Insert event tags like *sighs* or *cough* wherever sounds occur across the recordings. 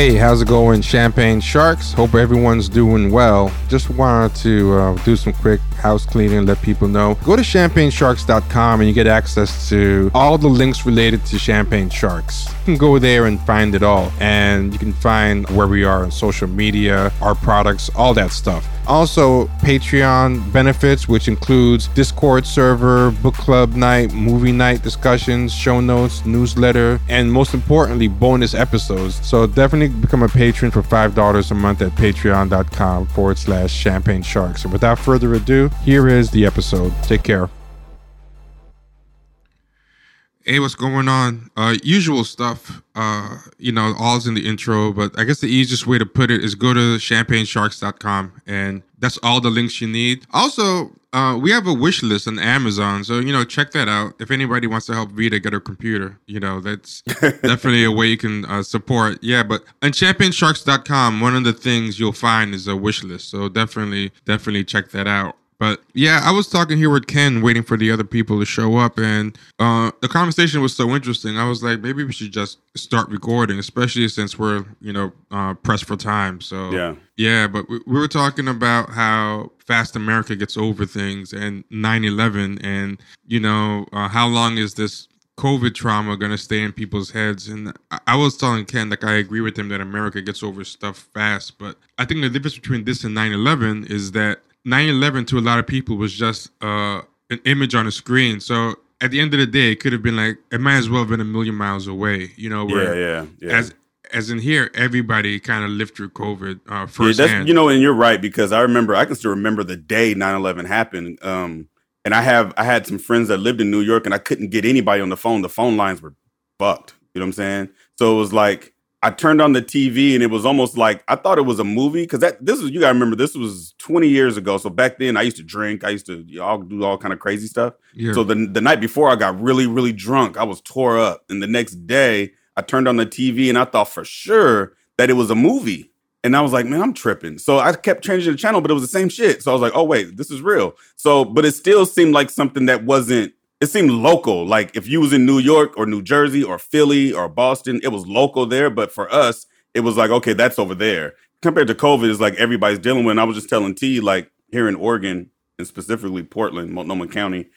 Hey, how's it going, Champagne Sharks? Hope everyone's doing well. Just wanted to uh, do some quick house cleaning, let people know. Go to champagnesharks.com and you get access to all the links related to Champagne Sharks. You can go there and find it all, and you can find where we are on social media, our products, all that stuff. Also, Patreon benefits, which includes Discord server, book club night, movie night discussions, show notes, newsletter, and most importantly, bonus episodes. So definitely become a patron for $5 a month at patreon.com forward slash champagne sharks. And without further ado, here is the episode. Take care. Hey, what's going on? Uh, usual stuff. Uh, you know, all's in the intro, but I guess the easiest way to put it is go to champagnesharks.com and that's all the links you need. Also, uh, we have a wish list on Amazon, so you know, check that out. If anybody wants to help Vita get her computer, you know, that's *laughs* definitely a way you can uh, support. Yeah, but on champagnesharks.com, one of the things you'll find is a wish list. So definitely, definitely check that out. But yeah, I was talking here with Ken, waiting for the other people to show up, and uh, the conversation was so interesting. I was like, maybe we should just start recording, especially since we're you know uh, pressed for time. So Yeah. yeah. But we, we were talking about how fast America gets over things, and 9/11, and you know uh, how long is this COVID trauma going to stay in people's heads. And I, was telling Ken, like, I agree with him that America gets over stuff fast. But I think the difference between this and 9 11 is that 9 11 to a lot of people was just uh, an image on a screen. So at the end of the day, it could have been like, it might as well have been a million miles away, you know, Yeah, where yeah, yeah. as as in here, everybody kind of lived through COVID uh, Yeah, firsthand. that's you know, and you're right because I remember I can still remember the day 9/11 happened. Um, and I have I had some friends that lived in New York, and I couldn't get anybody on the phone. The phone lines were fucked. You know what I'm saying? So it was like I turned on the TV, and it was almost like I thought it was a movie because that this is you gotta remember this was 20 years ago. So back then I used to drink, I used to you know, I'll do all kind of crazy stuff. yeah. So the the night before I got really really drunk, I was tore up, and the next day I turned on the TV and I thought for sure that it was a movie, and I was like, man, I'm tripping. So I kept changing the channel, but it was the same shit. So I was like, oh wait, this is real. So, but it still seemed like something that wasn't. It seemed local. Like if you was in New York or New Jersey or Philly or Boston, it was local there. But for us, it was like, okay, that's over there. Compared to COVID, it's like everybody's dealing with. And I was just telling T, like here in Oregon and specifically Portland, Multnomah County,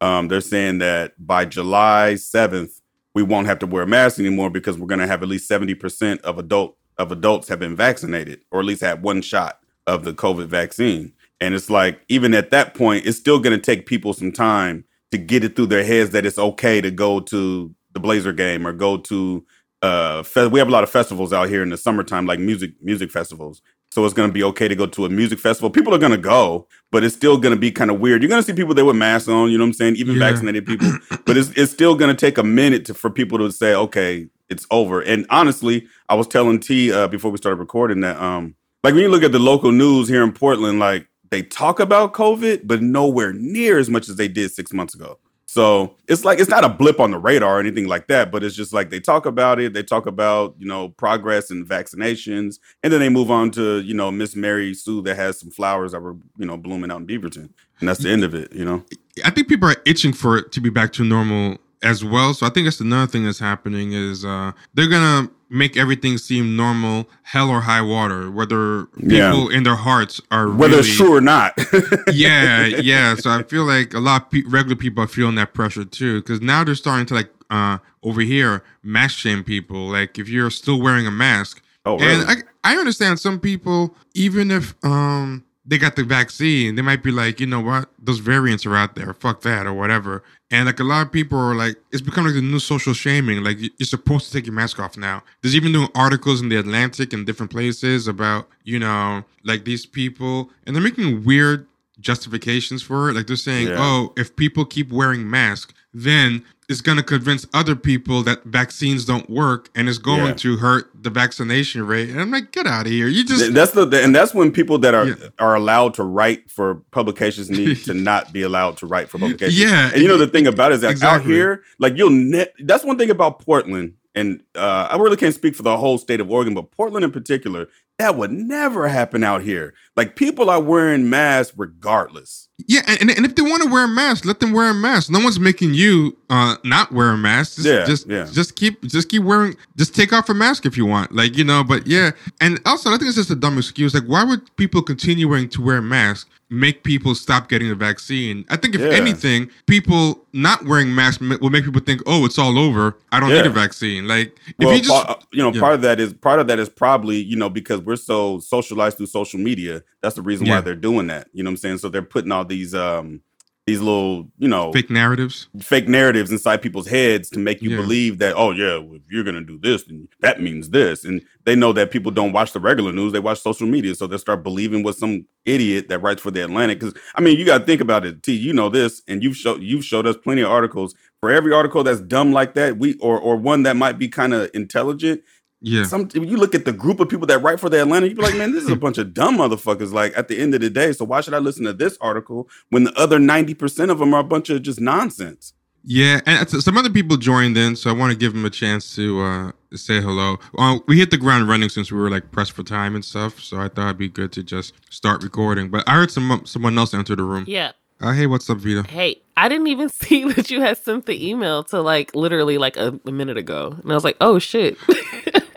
um, they're saying that by July 7th, we won't have to wear masks anymore because we're going to have at least 70% of adult of adults have been vaccinated or at least had one shot of the COVID vaccine. And it's like even at that point, it's still going to take people some time to get it through their heads that it's okay to go to the Blazer game or go to uh fe- we have a lot of festivals out here in the summertime like music music festivals. So it's going to be okay to go to a music festival. People are going to go, but it's still going to be kind of weird. You're going to see people there with masks on, you know what I'm saying? Even Yeah. vaccinated people. *clears throat* but it's it's still going to take a minute to, for people to say, okay, it's over. And honestly, I was telling T uh, before we started recording that, um, like when you look at the local news here in Portland, like they talk about COVID, but nowhere near as much as they did six months ago. So it's like it's not a blip on the radar or anything like that, but it's just like they talk about it. They talk about you know progress and vaccinations, and then they move on to you know Miss Mary Sue that has some flowers that were you know blooming out in Beaverton, and that's the end of it. You know. I think people are itching for it to be back to normal as well. So I think that's another thing that's happening is uh, they're gonna make everything seem normal, hell or high water, whether Yeah. people in their hearts are Whether really, it's true or not. *laughs* yeah, yeah. So I feel like a lot of pe- regular people are feeling that pressure too, because now they're starting to like uh, over here mask shame people. Like if you're still wearing a mask, oh, really? and I I understand some people, even if um they got the vaccine, they might be like, you know what, those variants are out there, fuck that or whatever. And like a lot of people are like, it's become like the new social shaming. Like you- you're supposed to take your mask off now. There's even doing articles in the Atlantic and different places about, you know, like these people, and they're making weird justifications for it. Like they're saying, Yeah. oh, if people keep wearing masks, then it's going to convince other people that vaccines don't work and it's going Yeah. to hurt the vaccination rate. And I'm like, get out of here. You just that's the and that's when people that are Yeah. are allowed to write for publications need *laughs* to not be allowed to write for publications. Yeah, and you know the thing about it is that out here, like you'll ne- that's one thing about Portland, and uh, I really can't speak for the whole state of Oregon, but Portland in particular, that would never happen out here. Like people are wearing masks regardless. Yeah, and, and if they want to wear a mask, let them wear a mask. No one's making you uh not wear a mask. Just, Yeah, just yeah. just keep just keep wearing just take off a mask if you want. Like, you know, but yeah. And also I think it's just a dumb excuse. Like, why would people continuing to wear masks make people stop getting the vaccine? I think if Yeah. anything, people not wearing masks will make people think, oh, it's all over. I don't need a vaccine. Like if Well, you just pa- you know, yeah. part of that is part of that is probably you know because we're so socialized through social media. That's the reason Yeah. why they're doing that. You know what I'm saying? So they're putting all these um these little you know fake narratives. fake narratives inside people's heads to make you Yeah. believe that oh yeah well, if you're gonna do this then that means this and they know that people don't watch the regular news they watch social media so they start believing what some idiot that writes for the atlantic because i mean you got to think about it t you know this and you've showed you've showed us plenty of articles for every article that's dumb like that we or or one that might be kind of intelligent Yeah. some if you look at the group of people that write for the Atlantic, you be like, man, this is a *laughs* bunch of dumb motherfuckers. Like at the end of the day, so why should I listen to this article when the other ninety percent of them are a bunch of just nonsense? Yeah, and some other people joined in, so I want to give them a chance to uh, say hello. Uh, we hit the ground running since we were like pressed for time and stuff, so I thought it'd be good to just start recording. But I heard some someone else enter the room. Yeah. Uh, hey, what's up, Vita? Hey, I didn't even *laughs* see that you had sent the email to like literally like a, a minute ago. And I was like, oh shit. *laughs*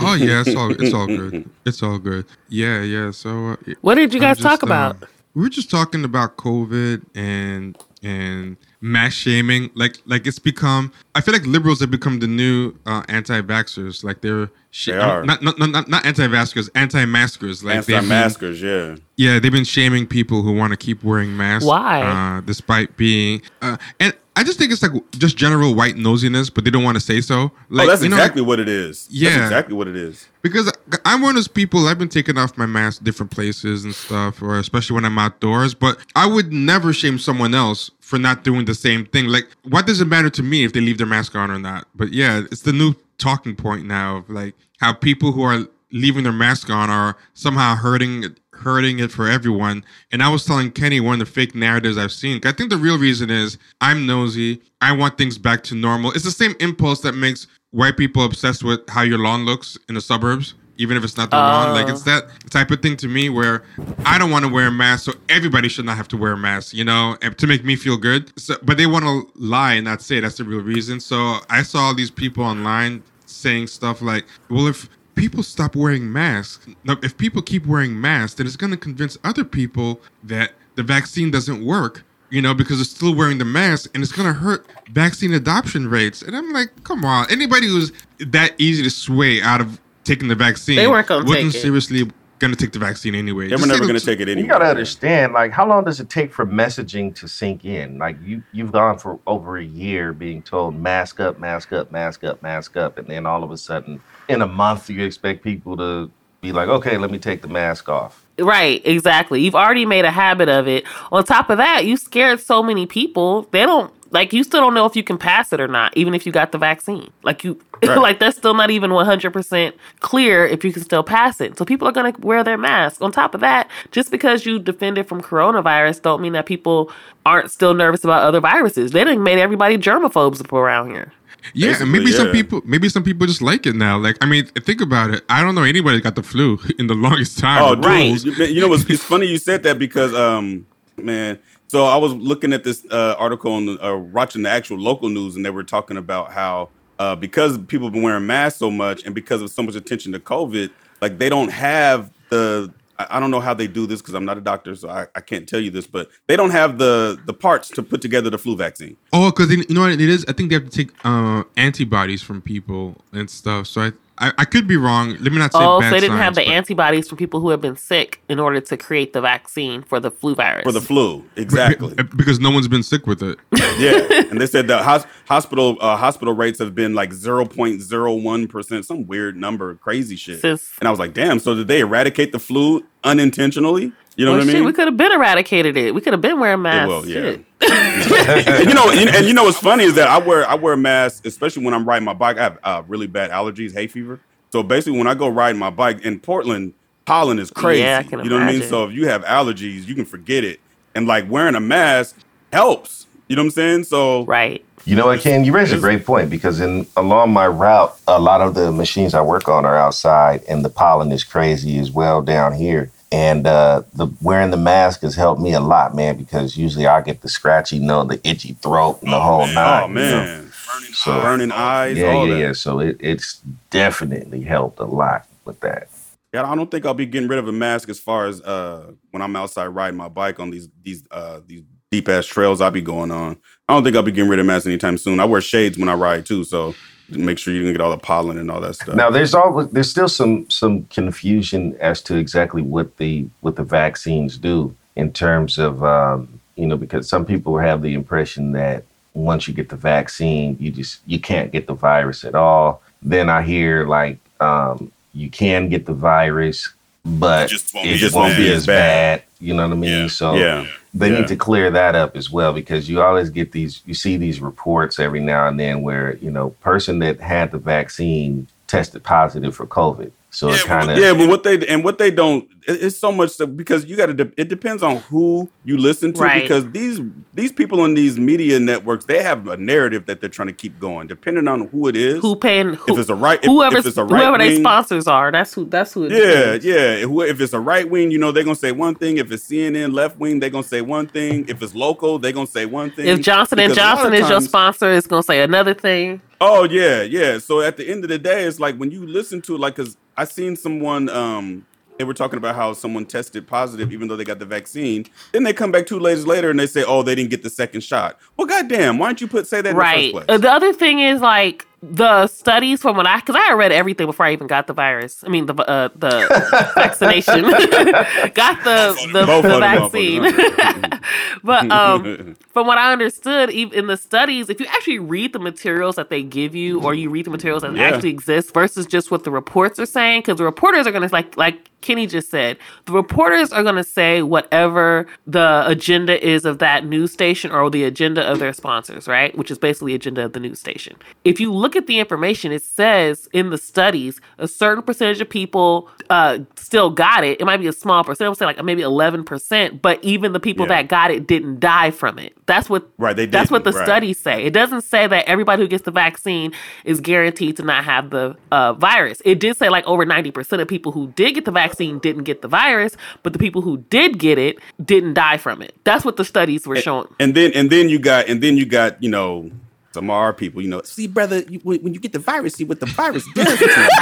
Oh yeah, it's all it's all good. *laughs* It's all good. Yeah, yeah. So uh, what did you guys just, talk uh, about? we were just talking about COVID and and mass shaming. Like like it's become. I feel like liberals have become the new uh, anti-vaxxers. Like they're sh- They are. not not not, not anti-vaxxers, anti-maskers. Like they've been- Anti-maskers, yeah. Yeah, they've been shaming people who want to keep wearing masks. Why? Uh, despite being, uh, and I just think it's like just general white nosiness, but they don't want to say so. Oh, like, oh, that's you know, exactly what it is. Yeah. That's exactly what it is. because I'm one of those people. I've been taking off my mask different places and stuff, or especially when I'm outdoors. But I would never shame someone else for not doing the same thing. Like, what does it matter to me if they leave their mask on or not? But yeah, it's the new talking point now of like how people who are leaving their mask on are somehow hurting hurting it for everyone. And I was telling Kenny one of the fake narratives I've seen. I think the real reason is I'm nosy. I want things back to normal. It's the same impulse that makes white people obsessed with how your lawn looks in the suburbs. Even if it's not their lawn, like Oh. it's that type of thing to me where I don't want to wear a mask, so everybody should not have to wear a mask, you know, and to make me feel good. So, but they want to lie and not say that's the real reason. So I saw all these people online saying stuff like, well, if people stop wearing masks, no, if people keep wearing masks, then it's going to convince other people that the vaccine doesn't work, you know, because they're still wearing the mask and it's going to hurt vaccine adoption rates. And I'm like, come on. Anybody who's that easy to sway out of taking the vaccine They weren't gonna wasn't take it. seriously going to take the vaccine anyway. They Just were never going the- to take it anyway. You gotta understand, like, how long does it take for messaging to sink in? Like, you you've gone for over a year being told mask up, mask up, mask up, mask up, and then all of a sudden, in a month, you expect people to be like, okay, let me take the mask off. Right, exactly. You've already made a habit of it. On top of that, you scared so many people. They don't like you still don't know if you can pass it or not, even if you got the vaccine. Like you *laughs* Right. like that's still not even 100% clear if you can still pass it. So people are going to wear their mask. On top of that, just because you defended from coronavirus don't mean that people aren't still nervous about other viruses. They didn't make everybody germaphobes around here. Yeah, and maybe Basically, some people, maybe some people just like it now. Like, I mean, think about it. I don't know anybody got the flu *laughs* in the longest time. Oh, Right. You, you know, it's, it's funny you said that because, um, man. So I was looking at this uh, article on the, uh, watching the actual local news, and they were talking about how uh, because people have been wearing masks so much, and because of so much attention to COVID, like they don't have the. I don't know how they do this because I'm not a doctor, so I, I can't tell you this, but they don't have the the parts to put together the flu vaccine. Oh, because you know what it is? I think they have to take uh, antibodies from people and stuff. So I, I, I could be wrong. Let me not say Oh, bad so they didn't have the antibodies from people who have been sick in order to create the vaccine for the flu virus. For the flu, exactly. Be- because no one's been sick with it. *laughs* yeah, and they said the hos- hospital uh, hospital rates have been like zero point zero one percent, some weird number, crazy shit. Since- and I was like, damn. So did they eradicate the flu unintentionally? You know Well, what I shit, mean? we could have been eradicated it. We could have been wearing masks. well, yeah. And *laughs* *laughs* you know, and, and you know what's funny is that I wear I wear a mask, especially when I'm riding my bike. I have uh, really bad allergies, hay fever. So basically, when I go riding my bike in Portland, pollen is crazy. Yeah, I can you know what I mean? So if you have allergies, you can forget it. And like wearing a mask helps. You know what I'm saying? So Right. You know what, Ken? You raise a great point because in along my route, a lot of the machines I work on are outside, and the pollen is crazy as well down here. And uh, the wearing the mask has helped me a lot, man, because usually I get the scratchy nose, the itchy throat, and the whole man. nine. Oh you know? man, burning, So- burning eyes. Yeah, all yeah, that. yeah. So it, it's definitely helped a lot with that. Yeah, I don't think I'll be getting rid of a mask as far as uh when I'm outside riding my bike on these these uh these deep ass trails I be going on. I don't think I'll be getting rid of masks anytime soon. I wear shades when I ride too, so make sure you can get all the pollen and all that stuff. Now there's always there's still some some confusion as to exactly what the what the vaccines do in terms of um, you know because some people have the impression that once you get the vaccine you just you can't get the virus at all. Then I hear like um, you can get the virus, but It just won't it be just as won't bad. be as bad. You know what I mean? Yeah. So yeah, they Yeah. need to clear that up as well because you always get these you see these reports every now and then where you know person that had the vaccine tested positive for covid so it yeah, kind but, of yeah, but what they and what they don't it's so much stuff because you got to. De- it depends on who you listen to Right. because these these people on these media networks they have a narrative that they're trying to keep going depending on who it is. Who paying who, if it's a right, if, whoever if it's a right whoever their wing, sponsors are. That's who that's who it Yeah, is. yeah. Who- If it's a right wing, you know, they're gonna say one thing. If it's CNN left wing, they're gonna say one thing. If it's local, they're gonna say one thing. If Johnson and Because a Johnson of is your sponsor, it's gonna say another thing. Oh yeah, yeah. So at the end of the day, it's like when you listen to it, like, cause I seen someone, um, they were talking about how someone tested positive even though they got the vaccine. Then they come back two days later and they say, oh, they didn't get the second shot. Well, goddamn, why don't you put say that right. in the first place? The other thing is like the studies from when I because I had read everything before I even got the virus. I mean the uh, the *laughs* vaccination. *laughs* got the the, Both the vaccine. *laughs* but um, from what I understood, even in the studies, if you actually read the materials that they give you, or you read the materials that Yeah. actually exist versus just what the reports are saying, because the reporters are going to like like Kenny just said, the reporters are going to say whatever the agenda is of that news station or the agenda of their sponsors, right? Which is basically the agenda of the news station. If you look at the information, it says in the studies a certain percentage of people uh, still got it. It might be a small percent, I would say like maybe eleven percent, but even the people Yeah. that got it didn't die from it. That's what Right, they that's what the right. studies say. It doesn't say that everybody who gets the vaccine is guaranteed to not have the uh, virus. It did say like over ninety percent of people who did get the vaccine didn't get the virus, but the people who did get it didn't die from it. That's what the studies were showing. and then and then you got and then you got you know some our people you know see brother you, when, when you get the virus see what the virus does to you. *laughs*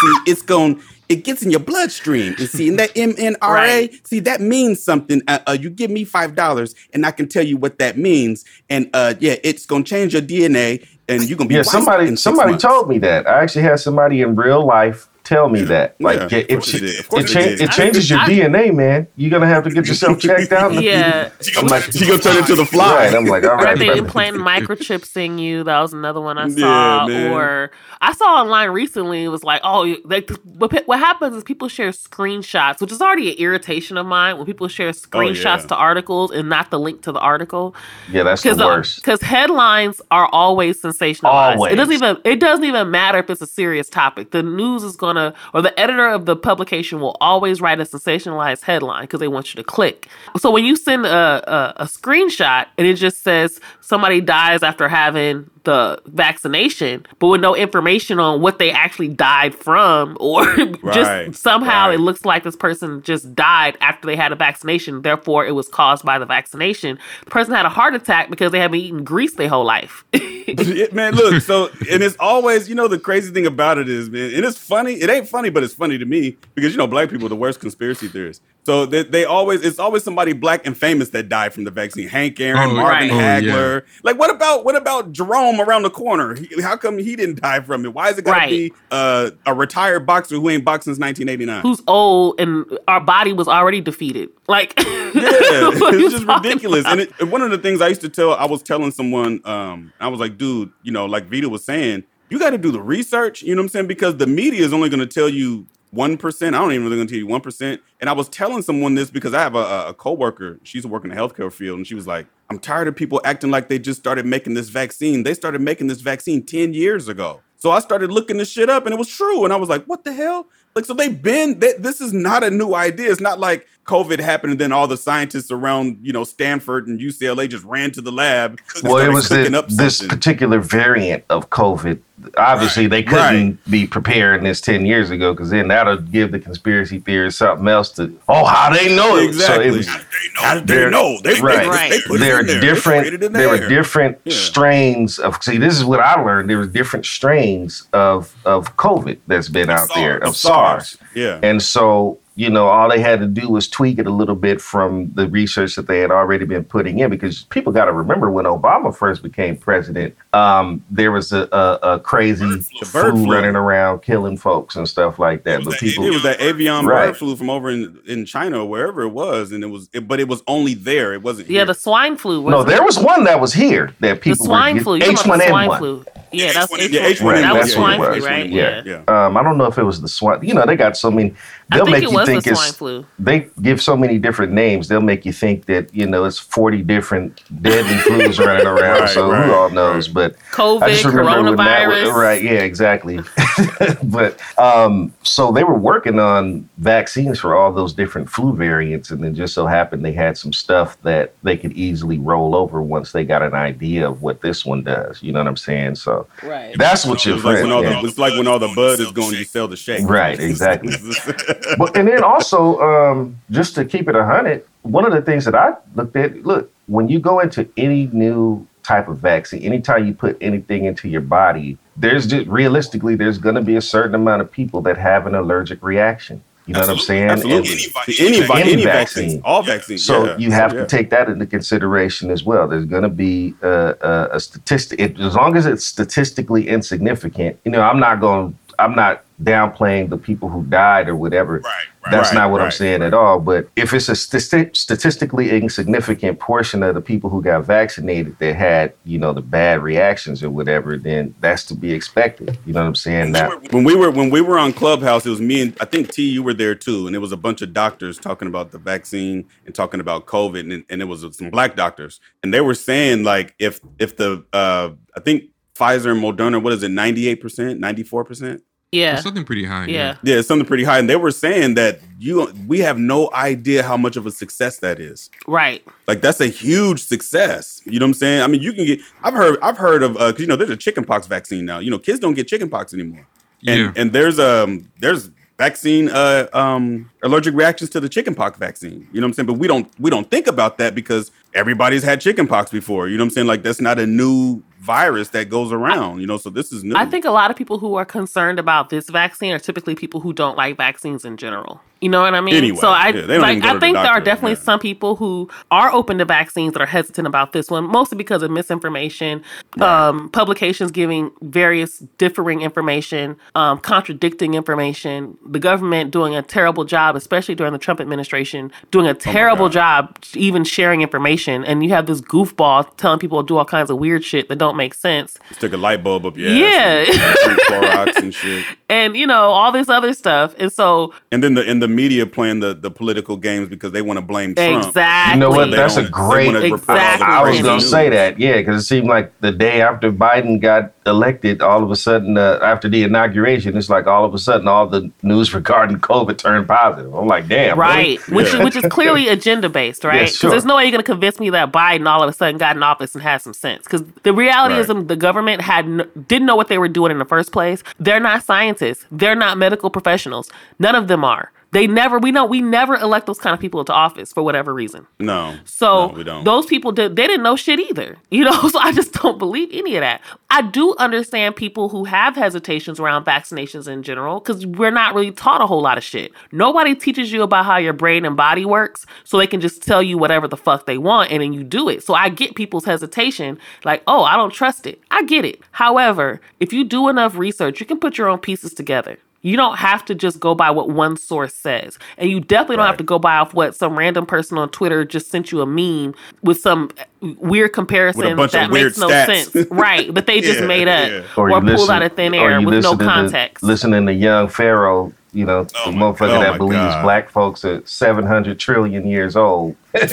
See it's going it gets in your bloodstream. And see and that mnra Right. see that means something. Uh, uh, you give me five dollars and i can tell you what that means. And uh yeah it's gonna change your dna and you're gonna be yeah in somebody somebody months. told me that. I actually had somebody in real life tell me that Yeah, like of it, it, course they did. Of course it, cha- it changes your I- dna man you're gonna have to get yourself *laughs* checked out Yeah. i'm like she gonna turn into the fly right i'm like all Or they brother. implant microchips in you. That was another one I saw. man. or I saw online recently. It was like, oh, like what, what happens is people share screenshots, which is already an irritation of mine when people share screenshots Oh, yeah. to articles and not the link to the article. yeah that's the um, worst Because headlines are always sensationalized. Always. It doesn't even it doesn't even matter if it's a serious topic. The news is gonna or the editor of the publication will always write a sensationalized headline because they want you to click. So when you send a, a a screenshot and it just says somebody dies after having the vaccination, but with no information on what they actually died from, *laughs* or Right, just somehow right. it looks like this person just died after they had a vaccination. Therefore, it was caused by the vaccination. The person had a heart attack because they haven't eaten grease their whole life. *laughs* *laughs* Man, look, so and it's always, you know, the crazy thing about it is, man, and it's funny. It ain't funny, but it's funny to me because you know, black people are the worst conspiracy theorists. So they, they always, it's always somebody black and famous that died from the vaccine. Hank Aaron, Oh, Marvin right. Oh, yeah. Like, what about what about Jerome around the corner? He- how come he didn't die from it? Why is it got to Right. be uh, a retired boxer who ain't boxed since 1989? Who's old and our body was already defeated. Like, *laughs* Yeah, what are you it's just ridiculous. about? And it, one of the things I used to tell, I was telling someone, um, I was like, dude, you know, like Vita was saying, you got to do the research. You know what I'm saying? Because the media is only going to tell you one percent. I don't even really going to tell you one percent. And I was telling someone this because I have a, a, coworker. She's working in the healthcare field, and she was like, "I'm tired of people acting like they just started making this vaccine. They started making this vaccine ten years ago." So I started looking this shit up and it was true. And I was like, what the hell? Like, so they've been, they, this is not a new idea. It's not like COVID happened and then all the scientists around, you know, Stanford and UCLA just ran to the lab. Well, it was the, up this something. particular variant of COVID. Obviously, they couldn't be preparing this 10 years ago because then that'll give the conspiracy theorists something else to, oh, how they know it. Exactly. So it was, How did they They're- know? They, they- right. Right. they, put it there are in there. Different sprayed it in there were different Yeah. strains of see this is what I learned there were different strains of of COVID that's been out there of SARS. Yeah. And so, you know, all they had to do was tweak it a little bit from the research that they had already been putting in because people got to remember when Obama first became president, um, there was a, a, a crazy Bird flu. flu, flu. running around killing folks and stuff like that. It But that, people, it was that avian Right. bird flu from over in, in China or wherever it was, and it was, it, but it was only there. It wasn't. Yeah, here. the swine flu. no, wasn't there it? was one that was here that people. the people swine were flu. You talking about the swine H1N1. flu? Yeah, that's H1N1. H1N1. Yeah, H1N1, That was swine flu, right? yeah. Yeah. yeah. Um, I don't know if it was the swine. You know, they got so many. I They'll think make it you was think the swine it's. flu. They give so many different names. They'll make you think that you know it's forty different deadly *laughs* flus running around. Right, so right, who all knows? right. But COVID, I just remember when that coronavirus. right. Yeah, exactly. *laughs* but um, so they were working on vaccines for all those different flu variants, and then just so happened they had some stuff that they could easily roll over once they got an idea of what this one does. You know what I'm saying? So Right. that's what you're like, when all yeah. the, it's like when all the bud is going, you sell the shake. Right, exactly. *laughs* but and then also, um, just to keep it a hundred, one of the things that I looked at, look, when you go into any new type of vaccine, anytime you put anything into your body, there's just realistically there's going to be a certain amount of people that have an allergic reaction. You know what I'm saying? Absolutely. Any, any, Any any, vaccine. vaccine. All vaccines. so yeah. you have Yeah. to take that into consideration as well. There's going to be a, a, a statistic, as long as it's statistically insignificant. You know, I'm not going. I'm not downplaying the people who died or whatever. Right, right, That's right, not what I'm saying at all. But if it's a statistically insignificant portion of the people who got vaccinated that had, you know, the bad reactions or whatever, then that's to be expected. You know what I'm saying? Now, when we were when we were on Clubhouse, it was me and I think T. You were there too, and it was a bunch of doctors talking about the vaccine and talking about COVID, and, and it was some black doctors, and they were saying like if if the uh, I think Pfizer and Moderna, what is it, 98%, 94%? Yeah. It's something pretty high. Yeah. Yeah, it's something pretty high, and they were saying that you we have no idea how much of a success that is. Right. Like that's a huge success. You know what I'm saying? I mean, you can get. I've heard. I've heard of. Uh, 'cause, you know, there's a chickenpox vaccine now. You know, kids don't get chickenpox anymore. And Yeah. and there's um there's vaccine uh um allergic reactions to the chickenpox vaccine. You know what I'm saying? But we don't we don't think about that because everybody's had chickenpox before. You know what I'm saying? Like that's not a new virus that goes around. You know, so this is new. I think a lot of people who are concerned about this vaccine are typically people who don't like vaccines in general. You know what I mean? Anyway, so I yeah, like I to the think there are definitely yeah. some people who are open to vaccines that are hesitant about this one, mostly because of misinformation, um, publications giving various differing information, um, contradicting information, the government doing a terrible job, especially during the Trump administration, doing a terrible God. job even sharing information. And you have this goofball telling people to do all kinds of weird shit that don't make sense. Stick a light bulb up your ass. Yeah. and drink *laughs* and shit. and you know all this other stuff and so And then the in the media playing the, the political games because they want to blame Trump. exactly You know what? That's a great- wanna report Exactly. I was going to say that, yeah, because it seemed like the day after Biden got elected, all of a sudden, uh, after the inauguration, it's like all of a sudden all the news *laughs* regarding COVID turned positive. I'm like, damn, really? right which Yeah. is which is clearly agenda based *laughs* right Yeah, because sure. there's no way you're going to convince me that biden all of a sudden got in office and had some sense because the reality is Right. um, the government had didn't know what they were doing in the first place. They're not scientists. They're not medical professionals. None of them are they never we know we never elect those kind of people into office for whatever reason No. So no, we don't. those people did they didn't know shit either. *laughs* You know, so I just don't believe any of that. I do understand people who have hesitations around vaccinations in general because we're not really taught a whole lot of shit. Nobody teaches you about how your brain and body works, so they can just tell you whatever the fuck they want and then you do it. So I get people's hesitation, like, oh, I don't trust it. I get it. However, if you do enough research, you can put your own pieces together. You don't have to just go by what one source says. And you definitely don't have to go by off what some random person on Twitter just sent you a meme with some weird comparison bunch that of weird makes no stats. sense. Right. But they *laughs* just Yeah, made up yeah. or, you pulled listen- out of thin air with no listening to- context. listening to young Pharaoh You know, Oh the my- motherfucker oh that believes God. black folks are 700 trillion years old. *laughs* like,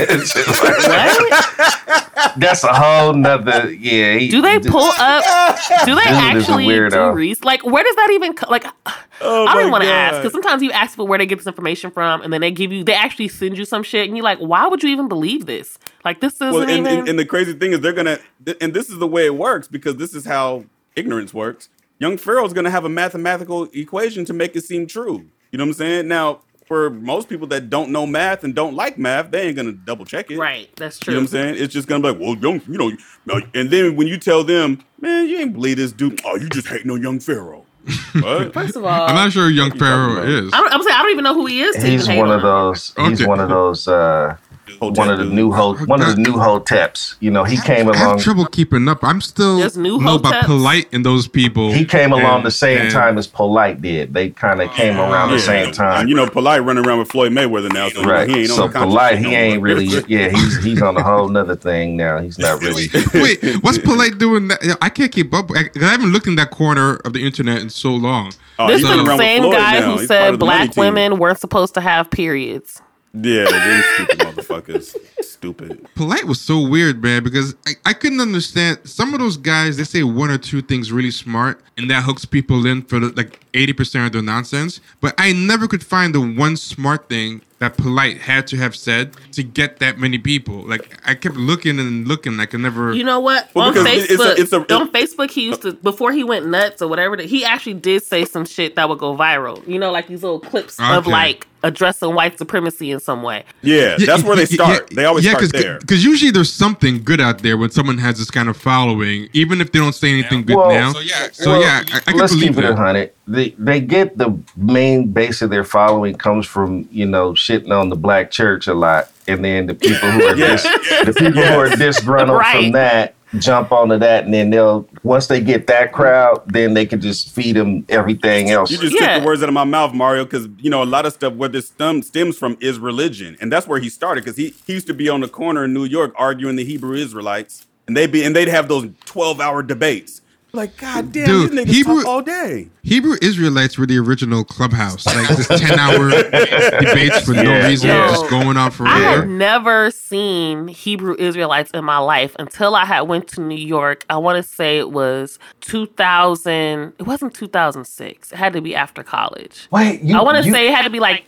That's a whole nother, yeah. he- Do they pull up? Do they Dude is a actually do weirdo. research? Like, where does that even co- like? *sighs* Oh I don't want to ask because sometimes you ask for where they get this information from, and then they give you, they actually send you some shit, and you're like, why would you even believe this? Like, this isn't Well, and, even. and, and the crazy thing is, they're going to, and this is the way it works because this is how ignorance works. Young Pharaoh's gonna have a mathematical equation to make it seem true. You know what I'm saying? Now, for most people that don't know math and don't like math, they ain't gonna double check it. right, that's true. You know what I'm saying? It's just gonna be like, well, young, you know, and then when you tell them, man, you ain't believe this dude. Oh, you just hating on young Pharaoh. *laughs* what? First of all, I'm not sure who Young What you talking Pharaoh is. I don't, I'm saying I don't even know who he is. He's one of him. those. He's Okay. one of those. uh Hotep One of the dude. new ho- one of the new hoteps. You know, he came along. I have along. trouble keeping up. I'm still There's new know about Polight and those people. He came along the same and- time as Polight did. They kind of came around the Yeah. same And time. you know, Polight running around with Floyd Mayweather now, so Right. he ain't on So the conscious Polight, shit he ain't really. Yeah, he's he's on a whole nother thing now. He's not *laughs* really. Wait, what's Polight doing? That? I can't keep up. I, I haven't looked in that corner of the internet in so long. Oh, This is the same guy now. who He's said black women weren't supposed to have periods. Yeah, these stupid motherfuckers. Stupid. Polight was so weird, man, because I, I couldn't understand some of those guys. They say one or two things really smart, and that hooks people in for the, like eighty percent of their nonsense. But I never could find the one smart thing that Polight had to have said to get that many people. Like I kept looking and looking, Like I could never. You know what? Well, on Facebook, it's a- it's a- on Facebook, he used to before he went nuts or whatever. He actually did say some shit that would go viral. You know, like these little clips of like addressing white supremacy in some way. Yeah, that's where they start. they always start cause, there. Because usually there's something good out there when someone has this kind of following, even if they don't say anything good Well, now. so yeah, so Well, yeah, I, I can let's believe keep it a hundred. They they get the main base of their following comes from you know shitting on the black church a lot, and then the people who are *laughs* Yeah. dis, the people who are disgruntled Right. from that jump onto that, and then they'll once they get that crowd, then they can just feed them everything else. You just Yeah. took the words out of my mouth, Mario, because you know a lot of stuff where this stem, stems from is religion, and that's where he started. Because he, he used to be on the corner in New York arguing the Hebrew Israelites, and they'd be and they'd have those twelve hour debates. Like, God damn, Dude, these niggas Hebrew- talk all day. Hebrew Israelites were the original clubhouse, like this ten-hour *laughs* debates for no Yeah. reason, Yo. just going on for real. I had never seen Hebrew Israelites in my life until I had went to New York. I want to say it was 2000. It wasn't 2006. It had to be after college. Wait, you, I want to say it had to be like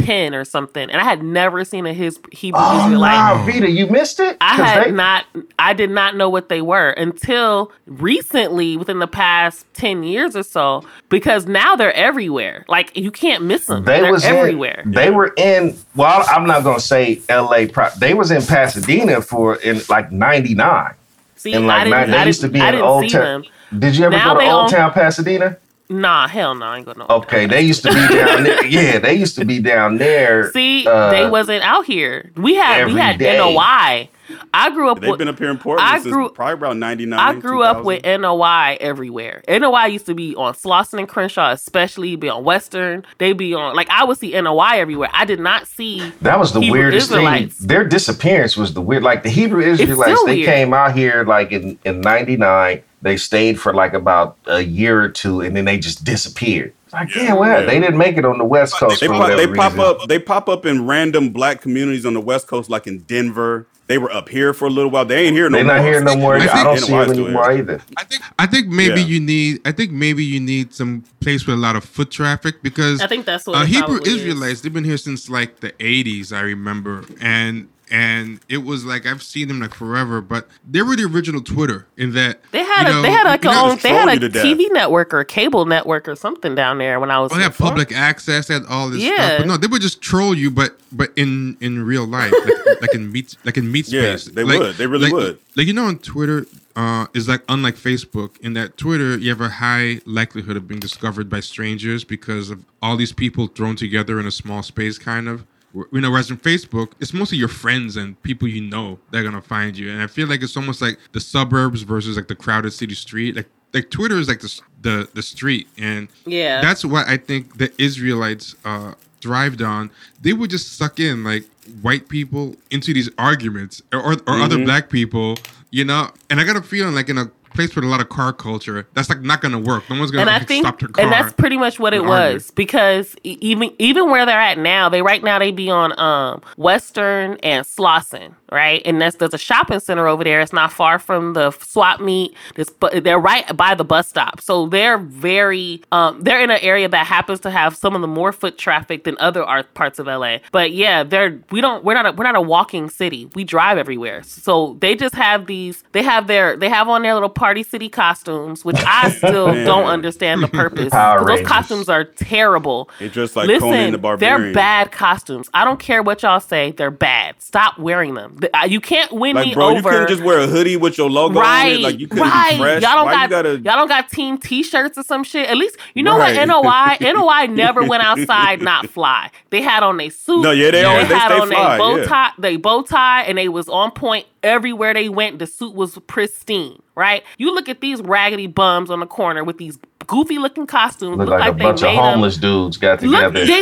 2010 or something. And I had never seen a his Hebrew Oh Israelite. nah, Vita, you missed it. I had they- not. I did not know what they were until recently, within the past ten years or so. Because now they're everywhere. Like you can't miss them. They They're was everywhere. In, they were in. Well, I'm not gonna say L.A. Pro, they was in Pasadena for in like '99. See, And I like didn't. nine- they I used to didn't, be in didn't Old see Town. Did you ever Now go to Old own- Town Pasadena? Nah, hell no, I ain't going to. Okay, they used to be down there. *laughs* Yeah, they used to be down there. See, uh, they wasn't out here. We had we had day. NOI. I grew up They've with been up here in Portland I since grew- probably around ninety nine. I grew up with NOI everywhere. NOI used to be on Slauson and Crenshaw, especially be on Western. They be on like I would see NOI everywhere. I did not see That was the Hebrew weirdest Israelites. thing. Their disappearance was the weird. Like the Hebrew Israelites, they weird. came out here like in in '99. They stayed for like about a year or two, and then they just disappeared. Like, yeah, well, Yeah. they didn't make it on the West Coast They for pop, whatever they pop up. They pop up in random black communities on the West Coast, like in Denver. They were up here for a little while. They ain't here no more. They're more. not here no more. I I, think- don't see them anymore either. I think I think maybe Yeah. you need I think maybe you need some place with a lot of foot traffic because I think that's what uh, Hebrew probably is. Israelites they've been here since like the 80s I remember and and it was like I've seen them like forever but they were the original Twitter in that They had you a they had like a own, they had troll a you to death. TV network or cable network or something down there when I was Oh, they had public access, they had all this Yeah. stuff. But no, they would just troll you, but but in in real life, like, *laughs* like in meet like in meet Yeah, they Like- would. They really like- would. Like you know, on Twitter, uh, is like unlike Facebook. In that Twitter, you have a high likelihood of being discovered by strangers because of all these people thrown together in a small space, kind of. You know, whereas in Facebook, it's mostly your friends and people you know that are gonna find you. And I feel like it's almost like the suburbs versus like the crowded city street. Like like Twitter is like the the the street, and Yeah. that's what I think the Israelites uh, thrived on. They would just suck in like white people into these arguments or, or, or other black people, you know. And I got a feeling like in a place with a lot of car culture, that's like not gonna work. No one's like, think, stop their car. and that's pretty much what it was because even even where they're at now, they right now they be on um Western and Slauson, right? And that's there's a shopping center over there. It's not far from the swap meet. This, but they're right by the bus stop, so they're very um they're in an area that happens to have some of the more foot traffic than other parts of LA. But yeah, they're we don't we're not a, we're not a walking city. We drive everywhere, so they just have these. They have their they have on their little party city costumes, which I *laughs* still Man. don't understand the purpose. Those costumes are terrible. They dress like Listen, Conan the Barbarian. they're bad costumes. I don't care what y'all say. They're bad. Stop wearing them. Uh, You can't win Like, me bro, you over. couldn't just wear a hoodie with your logo on it. Like, you couldn't right. be. Y'all don't Why got you gotta? y'all don't got team T-shirts or some shit. At least you know Right. what NOI NOI never went outside not fly. They had on their suit. No, yeah, they always- they had stay on fly, their bow yeah. tie. They bow tie and they was on point everywhere they went. The suit was pristine. Right. You look at these raggedy bums on the corner with these goofy looking costumes. Look like, a they bunch of made 'em- homeless dudes got Look, together. they,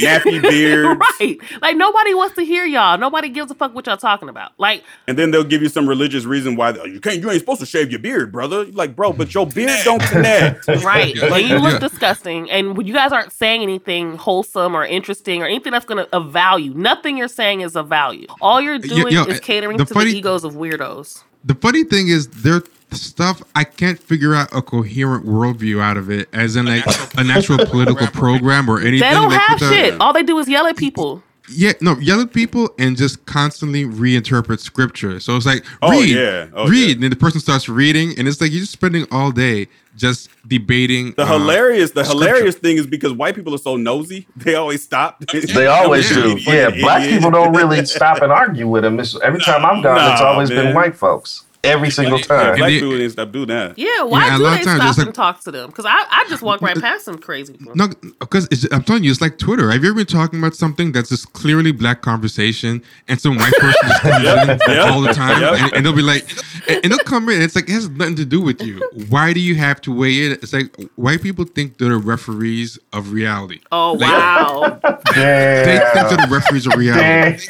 Yeah, *laughs* nappy beards. right. Like nobody wants to hear y'all. Nobody gives a fuck what y'all talking about. Like And then they'll give you some religious reason why oh, you can't. You ain't supposed to shave your beard, brother. Like, bro, but your beard *laughs* don't connect. right, Yeah. and you look Yeah. disgusting. And when you guys aren't saying anything wholesome or interesting or anything that's going to of value. Nothing you're saying is of value. All you're doing yo, is uh, catering the to funny- the egos of weirdos. The funny thing is their stuff I can't figure out a coherent worldview out of it, as in like an actual *laughs* political program or anything. They don't like have with the- shit. All they do is yell at people. Yeah, no, yell at people and just constantly reinterpret scripture. So it's like Oh, read, yeah. Oh, read, yeah. and then the person starts reading, and it's like you're just spending all day just debating. The uh, hilarious, the scripture. hilarious thing is because white people are so nosy, *laughs* they always stop. *laughs* They always do. Yeah, black people don't really *laughs* stop and argue with them. It's, every time I'm gone, it's Nah, always been white folks. Every single time. Black they- people didn't stop doing that. Yeah, why Yeah, a do lot they of times stop like- and talk to them? Because I, I just walk right past some crazy people. No, because I'm telling you, it's like Twitter. Have you ever been talking about something that's just clearly black conversation, and some white person just comes *laughs* Yep, in yep, all the time, yep. and, and they'll be like, and, and they'll come in, and it's like it has nothing to do with you. Why do you have to weigh in? It's like white people think they're the referees of reality. Oh Like, wow! *laughs* They think they're the referees of reality.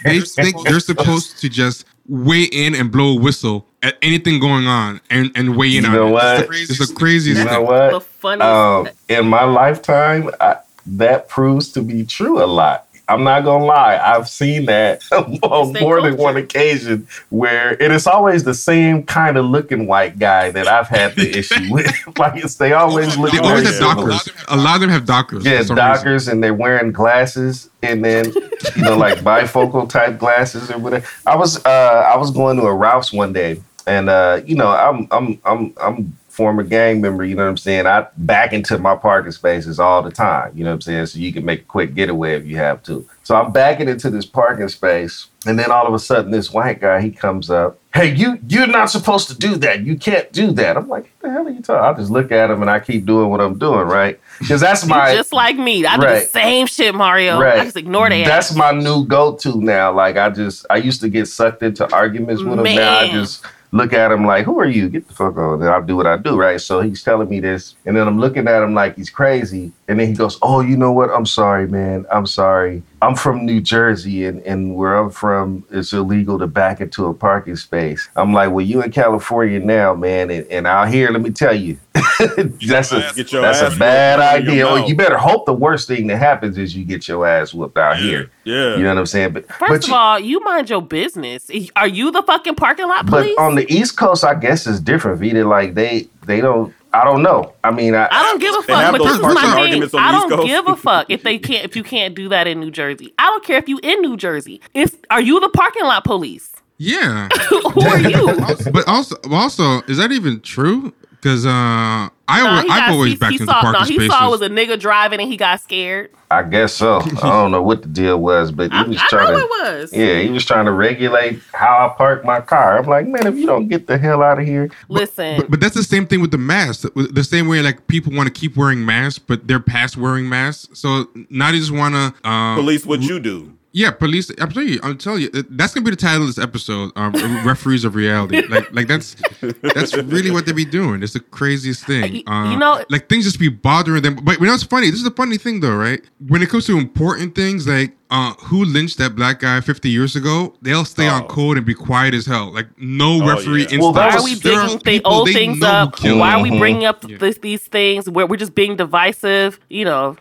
Damn. They think they're supposed to just weigh in and blow a whistle at anything going on and, and weigh in You on know it. what? It's the craziest You thing. know the what? funniest. Um, in my lifetime, I, that proves to be true a lot. I'm not gonna lie. I've seen that *laughs* on their more than one occasion where it's always the same kind of looking white guy that I've had the issue *laughs* with. *laughs* like it's they always look They always have similar. doctors. A lot of them have doctors. Yeah, for some reason. doctors, and they're wearing glasses, and then you know, like bifocal type glasses or whatever. I was uh, I was going to a Ralph's one day, and uh, you know, I'm I'm I'm I'm former gang member. You know what I'm saying? I back into my parking spaces all the time. You know what I'm saying? So you can make a quick getaway if you have to. So I'm backing into this parking space, and then all of a sudden, this white guy he comes up. Hey, you you're not supposed to do that. You can't do that. I'm like, what the hell are you talking? I just look at him and I keep doing what I'm doing, right? Because that's *laughs* my just like me. I do the same shit, Mario. Right. I just ignore that. That's my new go-to now. Like I just I used to get sucked into arguments with him. Now I Man. just look at him like, "Who are you? Get the fuck on!" And I'll do what I do, right? So he's telling me this, and then I'm looking at him like he's crazy, and then he goes, "Oh, you know what? I'm sorry, man. I'm sorry. I'm from New Jersey, and and where I'm from, it's illegal to back into a parking space." I'm like, "Well, you in California now, man, and, and out here, let me tell you, *laughs* that's a that's a bad whooped in your idea. Or mouth. you better hope the worst thing that happens is you get your ass whooped out here." Yeah. You know what I'm saying? But First but, of you- all, you mind your business. Are you the fucking parking lot but police? on the East Coast, I guess it's different. Vita, like they they don't. I don't know. I mean, I, I don't give a fuck, but this is my thing. I don't Coast. give a fuck if they can't if you can't do that in New Jersey. I don't care if you in New Jersey. It's are you the parking lot police? Yeah. *laughs* Who are you? but also, also, is that even true? Because uh, I No, always, he I've got- always he- backed he into saw, parking no, he spaces. saw it was a nigga driving and he got scared. I guess so. I don't know what the deal was, but he I, was I trying know to. it was. Yeah, he was trying to regulate how I park my car. I'm like, man, if you don't get the hell out of here, Listen, But, but that's the same thing with the mask. The same way, like people want to keep wearing masks, but they're past wearing masks. So now they just want to. Um, Police what you do. Yeah, police. I'm telling you. I'm telling you. That's gonna be the title of this episode. Um, *laughs* referees of reality. Like, like that's that's really what they be doing. It's the craziest thing. You- Uh, you know- like things just be bothering them. But you know, it's funny. This is the funny thing, though, right? When it comes to important things, like uh, who lynched that black guy 50 years ago, they'll stay on Oh. code and be quiet as hell. Like no Oh, referee. yeah. Well, Why are we There digging thi- old things up? Why are we bringing up Yeah. this, these things where we're just being divisive? You know,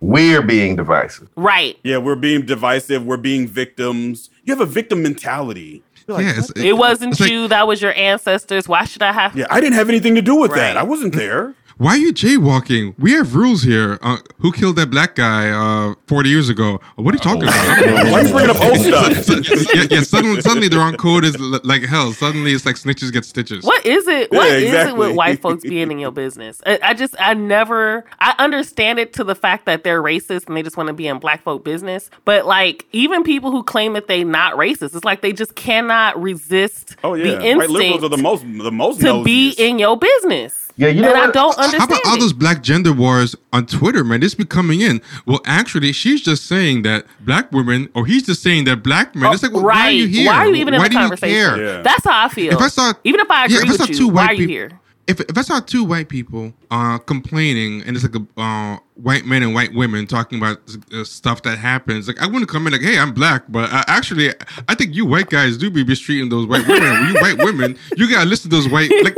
We're being divisive. right? Yeah, we're being divisive. We're being victims. You have a victim mentality. You're like, Yeah, it's- what? It wasn't it's like- you. that was your ancestors. Why should I have? yeah, I didn't have anything to do with that. I wasn't there. Why are you jaywalking? We have rules here. Uh, who killed that black guy uh, 40 years ago? What are you talking about? *laughs* Why are you bringing up old stuff? *laughs* yeah, yeah. Suddenly, suddenly they're on code is l- like hell. Suddenly it's like snitches get stitches. What is it? What Yeah, is it with white folks being in your business? I, I just, I never, I understand it to the fact that they're racist and they just want to be in black folk business. But like, even people who claim that they not racist, it's like they just cannot resist Oh yeah, the white liberals are the most the most to be in your business. Yeah, you know and I don't understand. How about all those black gender wars on Twitter, man? This be coming in. Well, actually, she's just saying that black women, or he's just saying that black men. it's like, well, right? why are you here? Why are you even in Why the conversation? care? Yeah. That's how I feel. If I saw- even if I yeah, agree if I saw with two you, why white are you peop- here? If, if I saw two white people uh, complaining and it's like a uh, white men and white women talking about uh, stuff that happens, like I wouldn't come in like, "Hey, I'm black," but uh, actually, I think you white guys do be mistreating those white women. You white women, you gotta listen to those white. Like,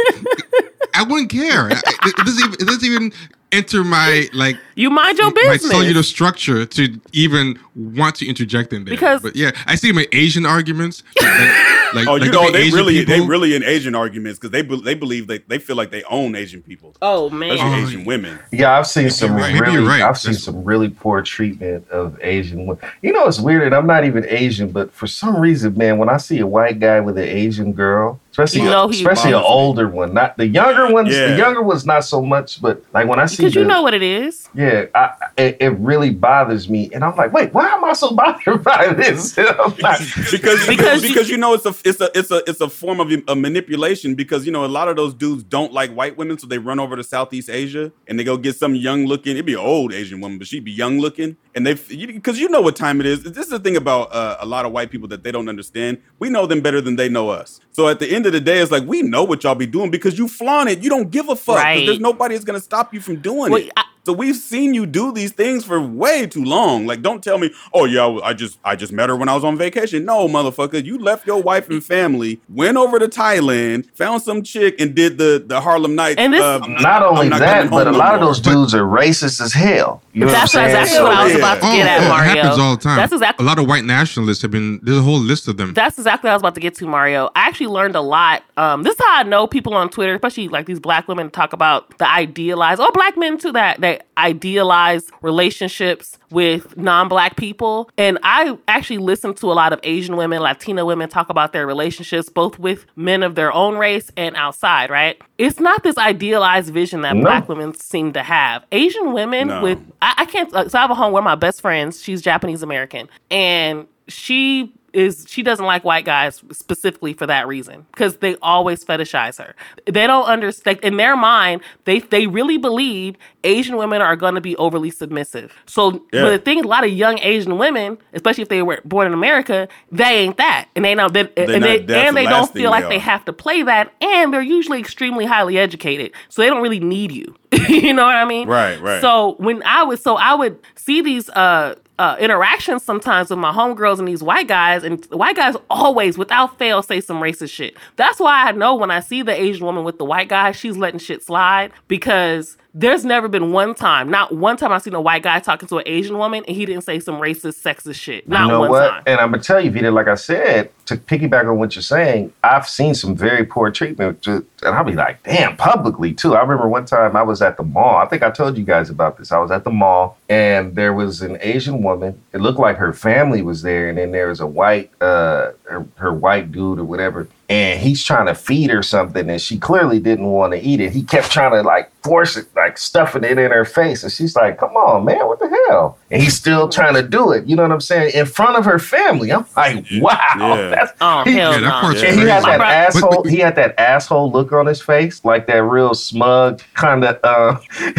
I wouldn't care. It, it doesn't even, it doesn't even enter my like You mind your business. my business. cellular structure to even want to interject in there. Because- but yeah, I see my Asian arguments. *laughs* Like, like, Oh, you like know they Asian really they people- really in Asian arguments because they be, they believe they they feel like they own Asian people, oh man, especially Oh, Asian women. Yeah, I've seen some you're right. Really, you're right. I've seen That's- some really poor treatment of Asian women. You know, it's weird, and I'm not even Asian, but for some reason, man, when I see a white guy with an Asian girl, especially You know he especially an older one, not the younger ones. Yeah. The younger ones, not so much, but like when I see, because you the- know what it is. yeah, I, it, it really bothers me, and I'm like, wait, why am I so *laughs* bothered by this? *laughs* I'm because because Because *laughs* because you- you, know it's a it's a it's a it's a form of a manipulation because you know a lot of those dudes don't like white women so they run over to Southeast Asia and they go get some young looking it'd be an old Asian woman but she'd be young looking and they because you know what time it is this is the thing about uh, a lot of white people that they don't understand we know them better than they know us so at the end of the day it's like we know what y'all be doing because you flaunt it you don't give a fuck. Right. there's nobody that's gonna stop you from doing Well, it I- so we've seen you do these things for way too long. Like, don't tell me, oh yeah, I just I just met her when I was on vacation. No, motherfucker, you left your wife and family, went over to Thailand, found some chick, and did the the Harlem Nights. And this- uh, not only not that, coming but a lot no of those more. dudes are racist as hell. You know That's what I'm saying? exactly what I was So- about to Oh, get at, oh, Mario. it happens all the time. That's exactly a lot of white nationalists have been. There's a whole list of them. That's exactly what I was about to get to, Mario. I actually learned a lot. Um, this is how I know people on Twitter, especially like these black women, talk about the idealized, or black men too, that they idealize relationships with non-black people. And I actually listen to a lot of Asian women, Latino women talk about their relationships, both with men of their own race and outside. Right? It's not this idealized vision that No. black women seem to have. Asian women No. with I, I can't. Uh, so I have a home where my best friends. She's Japanese American, and she is she doesn't like white guys specifically for that reason because they always fetishize her. They don't understand in their mind. They they really believe Asian women are going to be overly submissive. So Yeah. the thing, a lot of young Asian women, especially if they were born in America, they ain't that, and they know that, and they and they don't feel like they they have to play that, and they're usually extremely highly educated, so they don't really need you. *laughs* you know what I mean? Right, right. So when I would, so I would see these uh, uh, interactions sometimes with my homegirls and these white guys, and white guys always, without fail, say some racist shit. That's why I know when I see the Asian woman with the white guy, she's letting shit slide because there's never been one time, not one time I've seen a white guy talking to an Asian woman and he didn't say some racist, sexist shit. Not you know one what? time. And I'm gonna tell you, Vita, like I said, to piggyback on what you're saying, I've seen some very poor treatment, to, and I'll be like, damn, publicly too. I remember one time I was at the mall. I think I told you guys about this. I was at the mall, and there was an Asian woman. It looked like her family was there, and then there was a white, uh, her, her white dude or whatever. And he's trying to feed her something, and she clearly didn't want to eat it. He kept trying to like force it, like stuffing it in her face, and she's like, "Come on, man, what the hell? and he's still trying to do it. You know what I'm saying? In front of her family. I'm like, wow, Yeah. *laughs* that's Oh he, hell Yeah, that no. part's and he had that My asshole. But- but- he had that asshole look on his face, like that real smug kind of. Uh,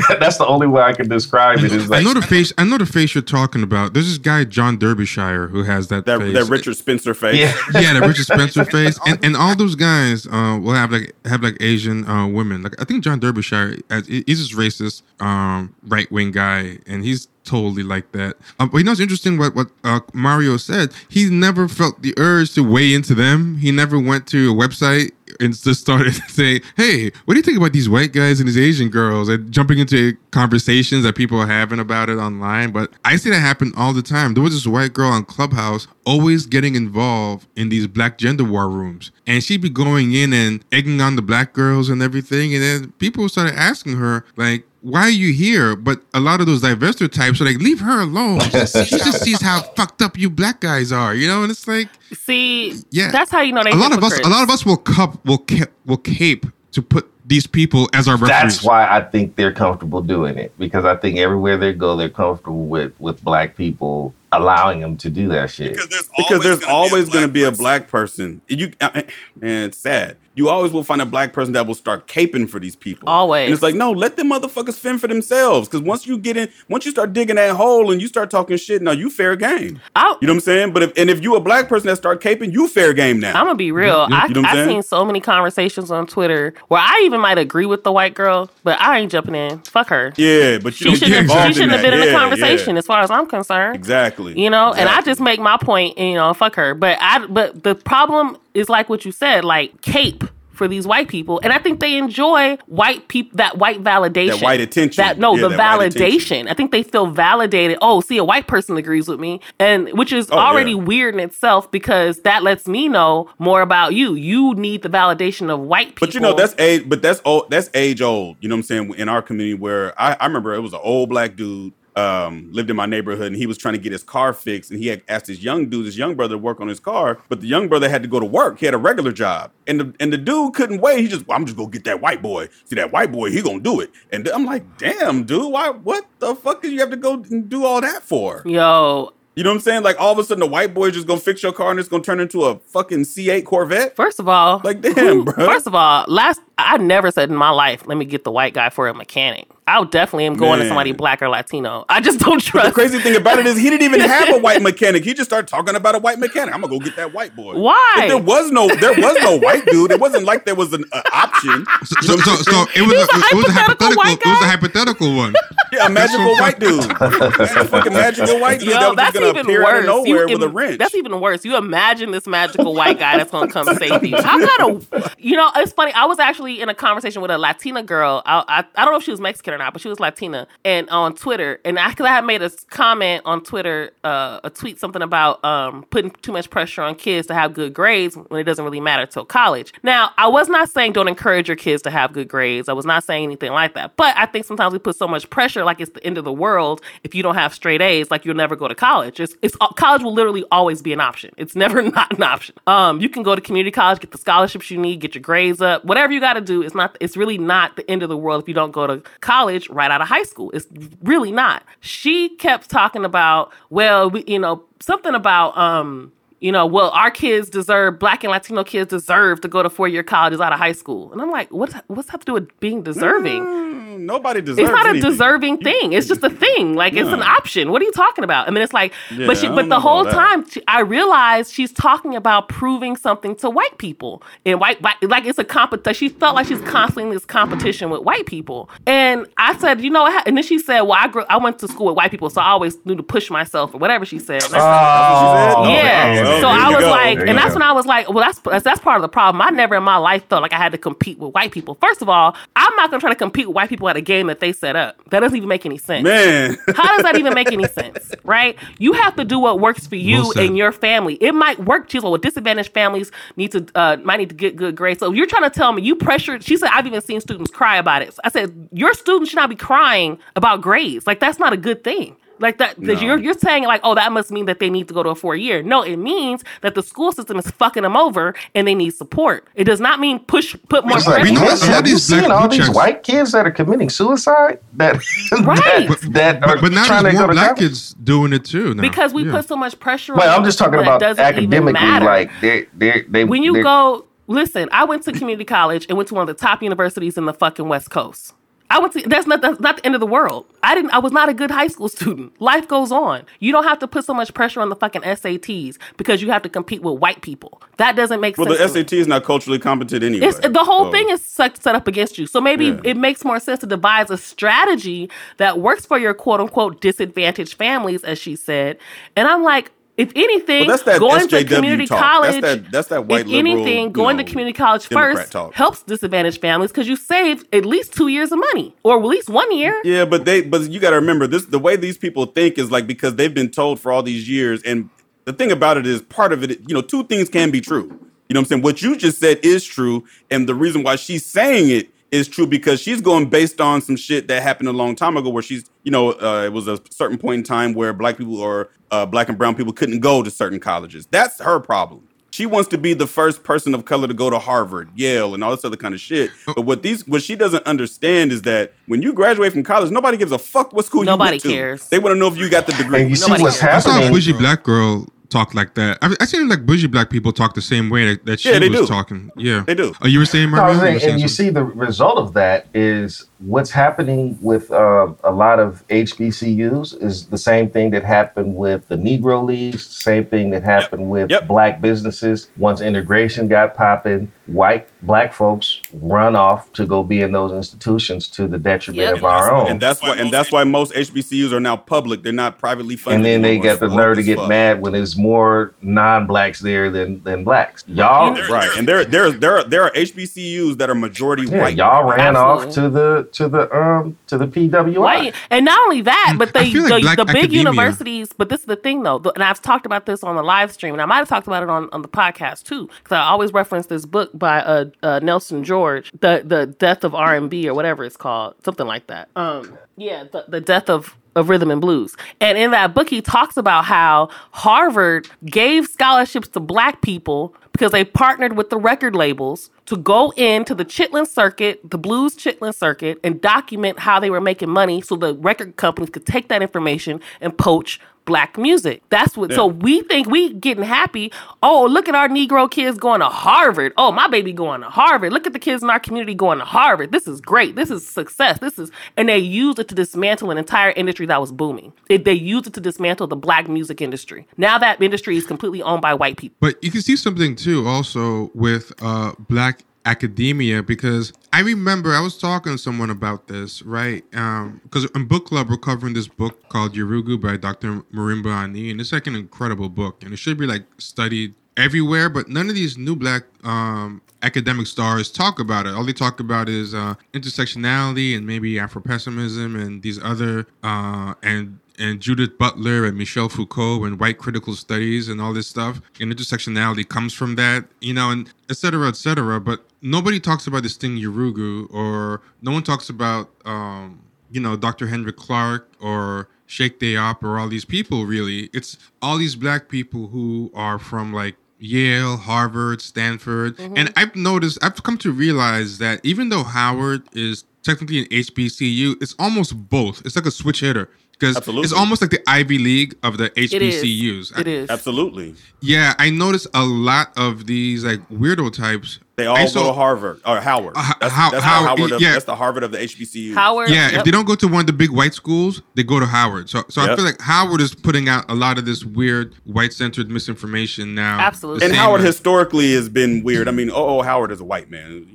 *laughs* that's the only way I can describe it. Is I know the face. I know the face you're talking about. There's this guy John Derbyshire who has that That face. that Richard Spencer face. yeah, yeah, the Richard Spencer *laughs* face, and and all those guys uh, will have like have like Asian uh, women. Like I think John Derbyshire, he's this racist um, right wing guy, and he's totally like that. Um, but you know, it's interesting what what uh, Mario said. He never felt the urge to weigh into them. He never went to a website and just started *laughs* saying, "Hey, what do you think about these white guys and these Asian girls?" and jumping into conversations that people are having about it online. But I see that happen all the time. There was this white girl on Clubhouse always getting involved in these black gender war rooms, and she'd be going in and egging on the black girls and everything. And then people started asking her, like, why are you here? But a lot of those divester types are like, leave her alone. She *laughs* just, she just sees how fucked up you black guys are, you know? And it's like, See, Yeah. that's how you know they a lot of us, a lot of us will cup, will ca- will cape to put these people as our referees. that's why I think they're comfortable doing it because I think everywhere they go, they're comfortable with with black people allowing them to do that shit. because there's always going to be a black person. You, I- man, it's sad. You always will find a black person that will start caping for these people. Always. and it's like, no, let them motherfuckers fend for themselves. Because once you get in, once you start digging that hole and you start talking shit, now you fair game. I, You know what I'm saying? But if and if you a black person that start caping, you fair game now. I'm gonna be real. I, You know what I'm I've seen so many conversations on Twitter where I even might agree with the white girl, but I ain't jumping in. Fuck her. yeah, but you She shouldn't have, she shouldn't have been in the conversation yeah. as far as I'm concerned. Exactly. You know, and I just make my point, and, you know, fuck her. But I, but the problem is like what you said, like cape for these white people, and I think they enjoy white people that white validation, That white attention. That no, Yeah, the that validation. I think they feel validated. Oh, see, a white person agrees with me, and which is Oh, already yeah. weird in itself because that lets me know more about you. You need the validation of white people. But you know that's age. But that's old. That's age old. You know what I'm saying? In our community, where I, I remember it was an old black dude um, lived in my neighborhood, and he was trying to get his car fixed, and he had asked his young dude, his young brother, to work on his car, but the young brother had to go to work. He had a regular job, and the and the dude couldn't wait. He just, well, I'm just gonna get that white boy. See that white boy, he gonna do it. And I'm like, damn, dude, why? What the fuck did you have to go and do all that for? yo. You know what I'm saying? Like all of a sudden, the white boy is just gonna fix your car, and it's gonna turn into a fucking C8 Corvette. First of all, Like, damn, who- bruh. First of all, last I never said in my life, let me get the white guy for a mechanic. I definitely am going to somebody black or Latino. I just don't trust The crazy thing about it is he didn't even have a *laughs* white mechanic. He just started talking about a white mechanic. I'm gonna go get that white boy. Why? If there was no, there was no white dude. It wasn't like there was an uh, option. So, so, so, so it was, a, it was a hypothetical. hypothetical white It was a hypothetical one. *laughs* Yeah, a magical so white dude. *laughs* a fucking magical white dude Yo, that was that's just gonna even appear out of worse. nowhere You with a wrench. That's even worse. You imagine this magical white guy that's going to come save you. How kind of, you know, it's funny. I was actually in a conversation with a Latina girl. I, I, I don't know if she was Mexican or not, but she was Latina, and on Twitter. And I, cause I had made a comment on Twitter, uh, a tweet something about um, putting too much pressure on kids to have good grades when it doesn't really matter till college. Now, I was not saying don't encourage your kids to have good grades. I was not saying anything like that. But I think sometimes we put so much pressure, like it's the end of the world if you don't have straight A's, like you'll never go to college. It's, it's college will literally always be an option. It's *laughs* never not an option. Um, you can go to community college, get the scholarships you need, get your grades up, whatever you got to do. It's not. It's really not the end of the world if you don't go to college right out of high school. It's really not. She kept talking about, well, we, you know, something about um you know, well, our kids deserve, black and Latino kids deserve to go to four year colleges out of high school. And I'm like, what's, what's that to do with being deserving? Mm, nobody deserves. It's not a anything. deserving thing. It's just a thing. Like it's an option. What are you talking about? And then it's like, Yeah, but she, but the whole time she, I realized she's talking about proving something to white people and white, white like it's a competition. She felt like she's constantly in this competition with white people. And I said, you know, what? and then she said, well, I grew, I went to school with white people, so I always knew to push myself or whatever she said. And I said, Oh, yeah. okay. Oh, so There I was go. like, There and that's go. when I was like, well, that's, that's that's part of the problem. I never in my life felt like I had to compete with white people. First of all, I'm not gonna try to compete with white people at a game that they set up. That doesn't even make any sense. Man, *laughs* How does that even make any sense? Right? You have to do what works for you and your family. It might work. She's like, well, disadvantaged families need to uh, might need to get good grades. So you're trying to tell me you pressured. She said, I've even seen students cry about it. I said, your students should not be crying about grades. Like that's not a good thing. Like that, that No. you're you're saying like, oh, that must mean that they need to go to a four year. No, it means that the school system is fucking them over and they need support. It does not mean push put more It's like, We know pressure. that have you seen all these white kids that are committing suicide? That *laughs* Right. that, that are But, but now trying there's to more to black college? kids doing it too. Now. because we Yeah. put so much pressure. Well, on I'm just talking people that about doesn't even academically. matter. Like they, they, they. when you go listen i went to community college and went to one of the top universities in the fucking west coast i went to that's not that's not the end of the world i didn't i was not a good high school *laughs* student life goes on you don't have to put so much pressure on the fucking sats because you have to compete with white people that doesn't make Well, sense Well, the. SAT is not culturally competent anyway. It's, the whole So- thing is set, set up against you. So maybe Yeah. it makes more sense to devise a strategy that works for your quote unquote disadvantaged families, as she said. And I'm like, if anything, Well, that's that going to community talk. college, That's that- that's that white if liberal, anything, you going know, to community college Democrat first talk. helps disadvantaged families because you save at least two years of money or at least one year. Yeah, but they but you got to remember this the way these people think is like because they've been told for all these years and the thing about it is part of it you know two things can be true. You know what I'm saying? What you just said is true and the reason why she's saying it is true because she's going based on some shit that happened a long time ago where she's you know uh, it was a certain point in time where black people or uh, black and brown people couldn't go to certain colleges. That's her problem. She wants to be the first person of color to go to Harvard, Yale, and all this other kind of shit. But what these what she doesn't understand is that when you graduate from college, nobody gives a fuck what school Nobody you went to. cares. They want to know if you got the degree. and you see Nobody what's cares. I saw a happening. bougie black girl talk like that. I, I seen like bougie black people talk the same way that, that she Yeah, they was do. talking. Yeah, They do. Oh, you were saying, No, I was Mario? saying, and you see the result of that is what's happening with uh, a lot of HBCUs is the same thing that happened with the Negro Leagues, same thing that happened with Yep. black businesses. Once integration got popping, white black folks run off to go be in those institutions to the detriment Yep. of our own. and that's why and that's why most HBCUs are now public. They're not privately funded. And then they anymore. get the nerve to get fuck. mad when there's more non-blacks there than than blacks. Y'all, Right, and there there there are there are HBCUs that are majority yeah, white. y'all ran off to the to the um to the PWI. White. And not only that, but I the, like the, the big academia- universities, but this is the thing though, the- and I've talked about this on the live stream, and I might have talked about it on, on the podcast too, because I always reference this book by uh, uh, Nelson George, the the Death of R and B or whatever it's called, something like that. Um, yeah, the, the Death of of rhythm and blues. And in that book, he talks about how Harvard gave scholarships to black people because they partnered with the record labels to go into the Chitlin circuit, the blues Chitlin circuit, and document how they were making money so the record companies could take that information and poach black music. That's what so we think we getting happy. Oh, look at our Negro kids going to Harvard. Oh, my baby going to Harvard. Look at the kids in our community going to Harvard. This is great. This is success. This is and they used it to dismantle an entire industry that was booming. It, they used it to dismantle the black music industry. Now that industry is completely owned by white people. But you can see something too, also with uh, black academia, because I remember I was talking to someone about this, right? Because in book club we're covering this book called Yurugu by Dr. Marimba Ani, and it's like an incredible book, and it should be like studied everywhere. But none of these new black um, academic stars talk about it. All they talk about is uh, intersectionality and maybe Afro pessimism and these other uh, and and Judith Butler and Michel Foucault and white critical studies and all this stuff. And intersectionality comes from that, you know, and et cetera, et cetera. But nobody talks about this thing Yurugu or no one talks about, um, you know, Dr. Henry Clark or Cheikh Diop or all these people really. It's all these black people who are from like Yale, Harvard, Stanford. And I've noticed, I've come to realize that even though Howard is technically an HBCU, it's almost both. It's like a switch hitter. Because it's almost like the Ivy League of the It is. HBCUs. It is. Absolutely. Yeah, I noticed a lot of these like weirdo types. They all I go to Harvard or Howard. Uh, That's, How- that's Howard, the Howard of, yeah. that's the Harvard of the HBCU. Howard. Yeah, yep. if they don't go to one of the big white schools, they go to Howard. So, so I feel like Howard is putting out a lot of this weird white-centered misinformation now. Absolutely. And Howard way- historically has been weird. I mean, oh, Howard is a white man.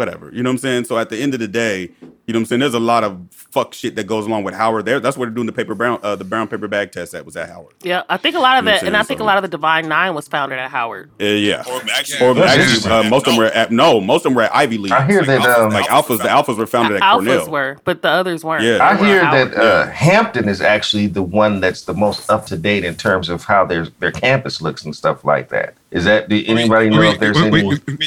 He's- Whatever. You know what I'm saying? So at the end of the day, you know what I'm saying? There's a lot of fuck shit that goes along with Howard there. That's where they're doing the paper brown uh, the brown paper bag test at was at Howard. Yeah, I think a lot of You know it, and I saying? think a lot of the Divine Nine was founded at Howard. Uh, yeah. Or actually, Or actually, uh, most of them were at no, most of them were at Ivy League. I hear that um, like alphas, the alphas were founded at Alphas Cornell. were, but the others weren't. Yeah. I hear Howard. that uh, Hampton is actually the one that's the most up to date in terms of how their their campus looks and stuff like that. Is that do anybody know Wait, if there's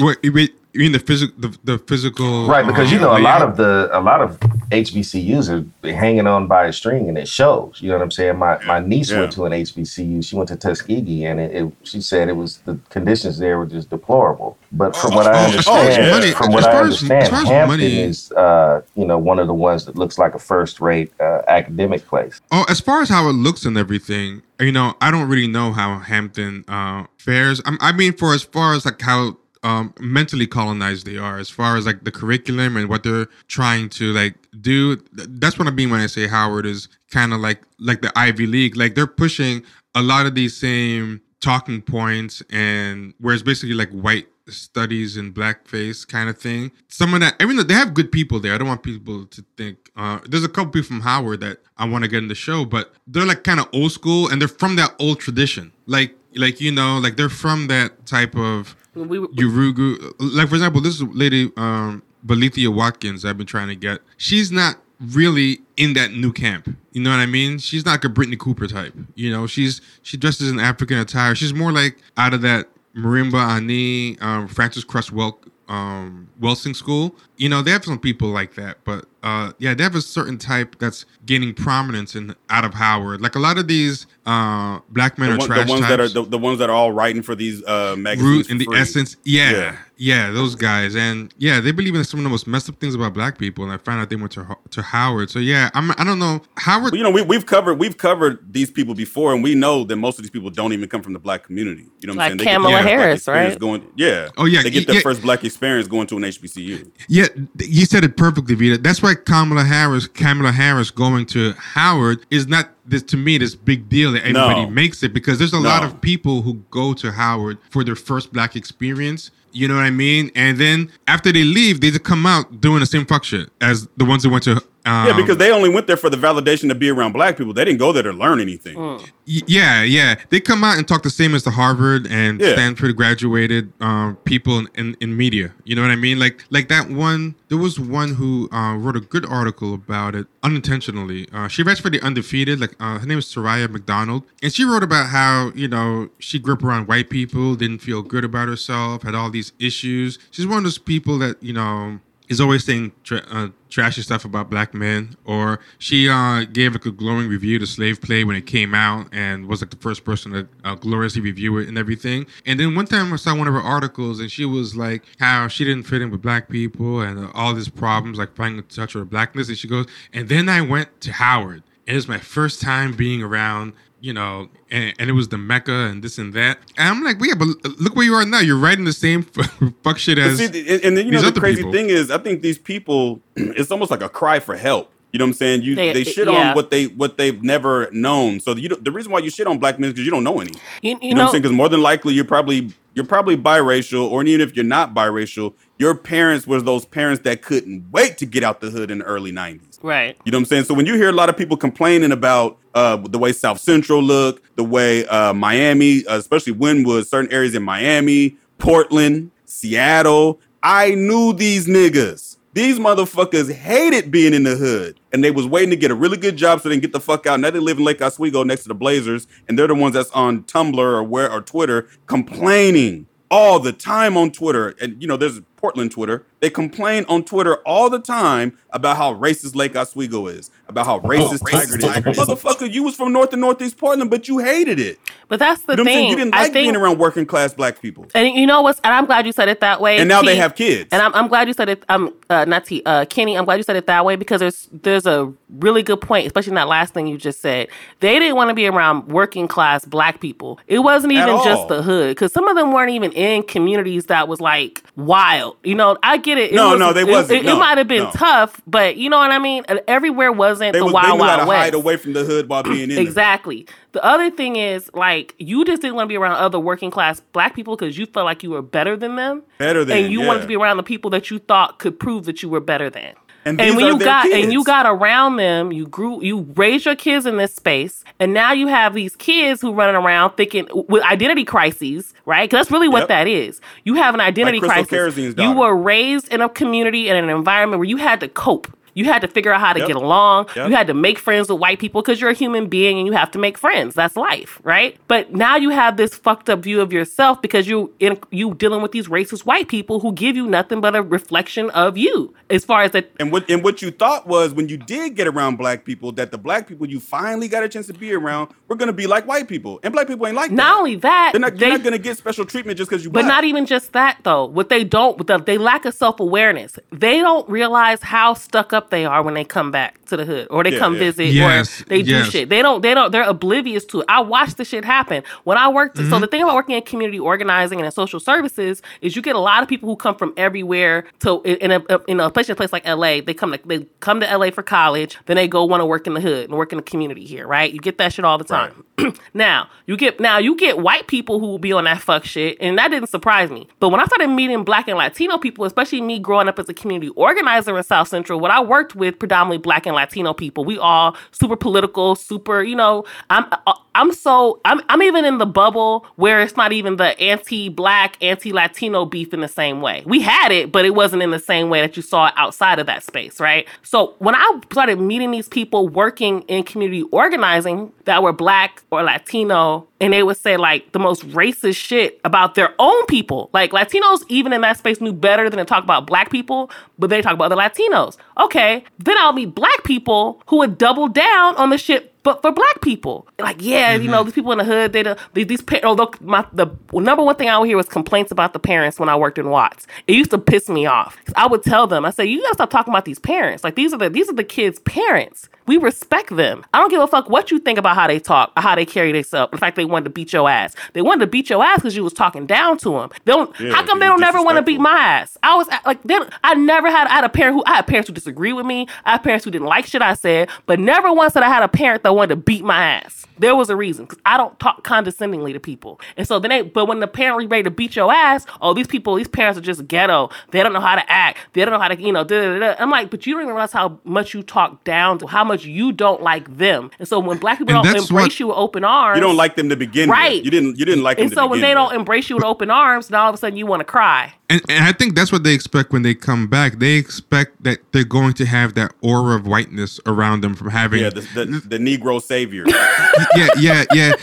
wait, any? You mean the physical, the, the physical? Right, because you uh, know a lot layout? of the a lot of HBCUs are hanging on by a string, and it shows. You know what I'm saying? My my niece Yeah. went to an HBCU. She went to Tuskegee, and it, it, she said it was the conditions there were just deplorable. But from what I Oh, oh, as understand, money- from as what I understand, as as Hampton money- is uh, you know one of the ones that looks like a first rate uh, academic place. Oh, as far as how it looks and everything, you know, I don't really know how Hampton uh, fares. I, I mean, for as far as like how um, mentally colonized they are, as far as like the curriculum and what they're trying to like do. That's what I mean when I say Howard is kind of like like the Ivy League. Like they're pushing a lot of these same talking points, and where it's basically like white studies and blackface kind of thing. Some of that, I mean, they have good people there. I don't want people to think. Uh, there's a couple people from Howard that I want to get in the show, but they're like kind of old school and they're from that old tradition. Like, like you know, like they're from that type of We, Yurugu. Like for example, this lady, um, Valethia Watkins, I've been trying to get. She's not really in that new camp. You know what I mean? She's not like a Brittney Cooper type. You know, she's she dresses in African attire. She's more like out of that Marimba Ani, um, Frances Cress Wel- um, Welsing school. You know, they have some people like that, but uh, yeah, they have a certain type that's gaining prominence in out of Howard. Like a lot of these uh, black men The, are one- the ones types. that are the, the ones that are all writing for these uh, magazines. root for in the free. essence. Yeah, Yeah. yeah, those guys, and yeah, they believe in some of the most messed up things about black people. And I found out they went to to Howard. So yeah, I'm. I don't know Howard. But, you know, we, we've covered we've covered these people before, and we know that most of these people don't even come from the black community. You know what Like I'm saying? Kamala their first black Harris, experience right? Going, yeah. Oh, yeah, They get their yeah. first black experience going to an HBCU. Yeah, you said it perfectly, Vita. That's why Kamala Harris, Kamala Harris going to Howard is not this to me this big deal that everybody No. makes it because there's a lot of people who go to Howard for their first black experience. You know what I mean? And then after they leave, they just come out doing the same fuck shit as the ones that went to. Um, Yeah, because they only went there for the validation to be around black people. They didn't go there to learn anything. Mm. Yeah, yeah. They come out and talk the same as the Harvard and Yeah. Stanford graduated um, people in, in, in media. You know what I mean? Like like that one. There was one who uh, wrote a good article about it unintentionally. Uh, she writes for the Undefeated. Like uh, her name is Soraya McDonald, and she wrote about how you know she grew up around white people, didn't feel good about herself, had all these issues. She's one of those people that you know is always saying uh, trashy stuff about black men. Or she uh, gave like a glowing review to Slave Play when it came out and was like the first person to uh, gloriously review it and everything. And then one time I saw one of her articles and she was like how she didn't fit in with black people and uh, all these problems like finding a touch her blackness. And she goes, and then I went to Howard. And it was my first time being around you know, and, and it was the Mecca and this and that. And I'm like, well, yeah, but look where you are now. You're writing the same *laughs* fuck shit as see, and, and then you know the other crazy people. thing is, I think these people, *clears throat* it's almost like a cry for help. You know what I'm saying? You They- they, shit yeah. on what they what they've never known. So you don't- the reason why you shit on black men is because you don't know any. you, you, You, know, what I'm saying? Because more than likely you're probably you're probably biracial, or even if you're not biracial, your parents was those parents that couldn't wait to get out the hood in the early '90s. right? You know what I'm saying? So when you hear a lot of people complaining about uh, the way South Central look, the way uh, Miami, uh, especially Wynwood, certain areas in Miami, Portland, Seattle, I knew these niggas. These motherfuckers hated being in the hood, and they was waiting to get a really good job so they can get the fuck out. Now they live in Lake Oswego next to the Blazers, and they're the ones that's on Tumblr or where or Twitter complaining all the time on Twitter. And you know, there's Portland Twitter. They complain on Twitter all the time about how racist Lake Oswego is, about how racist Tigard is. Motherfucker, you was from North and Northeast Portland, but you hated it. But that's the You know I'm thing. You didn't I like think, being around working class black people. and you know what's? And I'm glad you said it that way. And now they have kids. And I'm, I'm glad you said it. Um, uh, not T. Uh, Kenny. I'm glad you said it that way because there's there's a really good point, especially in that last thing you just said. They didn't want to be around working class black people. It wasn't even just the hood because some of them weren't even in communities that was like wild. You know, I get it. it No, no, they wasn't. It, No, might have been no. tough, but you know what I mean. Everywhere wasn't they, the was, they wild knew how to west. hide away from the hood while being in Exactly. The other thing is like you just didn't want to be around other working class black people because you felt like you were better than them. Better than, and you yeah. wanted to be around the people that you thought could prove that you were better than. And And, when you got and you got around them, you grew, you raised your kids in this space, and now you have these kids who running around thinking with identity crises, right? 'Cause that's really what Yep. that is. You have an identity Crystal crisis. You were raised in a community and an environment where you had to cope. You had to figure out how to Yep. get along. Yep. You had to make friends with white people because you're a human being and you have to make friends. That's life, right? But now you have this fucked up view of yourself because you in you dealing with these racist white people who give you nothing but a reflection of you. As far as that And what and what you thought was when you did get around black people that the black people you finally got a chance to be around were gonna be like white people, and black people ain't like not that. only that, They're not, they, not gonna get special treatment just because you. But black. not even just that though. What they don't, the, they lack of self awareness. They don't realize how stuck up they are when they come back to the hood or they Yeah, come yeah. visit Yes, or they do shit. They don't. They don't. They're oblivious to it. I watched the shit happen when I worked. Mm-hmm. So the thing about working in community organizing and in social services is you get a lot of people who come from everywhere to in a in a place, a place like LA. They come to they come to LA for college, then they go want to work in the hood and work in the community here. Right? You get that shit all the time. *clears throat* now you get now you get white people who will be on that fuck shit, and that didn't surprise me. But when I started meeting black and Latino people, especially me growing up as a community organizer in South Central, what I worked with predominantly black and Latino people, we all super political, super, you know, I'm uh, I'm so I'm I'm even in the bubble where it's not even the anti-black, anti-Latino beef in the same way. We had it, but it wasn't in the same way that you saw it outside of that space, right? So when I started meeting these people working in community organizing that were black or Latino, and they would say like the most racist shit about their own people. Like Latinos, even in that space, knew better than to talk about black people, but they talk about the Latinos. Okay, then I'll meet black people who would double down on the shit but for black people, like yeah, you know, mm-hmm. these people in the hood, they the these, these pa- although my the number one thing I would hear was complaints about the parents when I worked in Watts. It used to piss me off. I would tell them, I say, you gotta stop talking about these parents. Like these are the these are the kids' parents. We respect them. I don't give a fuck what you think about how they talk, or how they carry themselves. In fact, they wanted to beat your ass. They wanted to beat your ass because you was talking down to them. They don't. Yeah, how come they don't never want to beat my ass? I was like, then I never had. I had a parent who I had parents who disagree with me. I had parents who didn't like shit I said, but never once that I had a parent that wanted to beat my ass. There was a reason because I don't talk condescendingly to people, and so then they. But when the parent was ready to beat your ass, oh these people, these parents are just ghetto. They don't know how to act. They don't know how to, you know. Da, da, da. I'm like, but you don't even realize how much you talk down to how much you don't like them. And so when black people And don't embrace what- you with open arms, you don't like them to begin Right. with. You didn't. You didn't like them. And so when begin they don't embrace you with open arms, then all of a sudden you want to cry. And, and I think that's what they expect when they come back. They expect that they're going to have that aura of whiteness around them from having. yeah, the, the, the Negro savior. *laughs* yeah, yeah, yeah.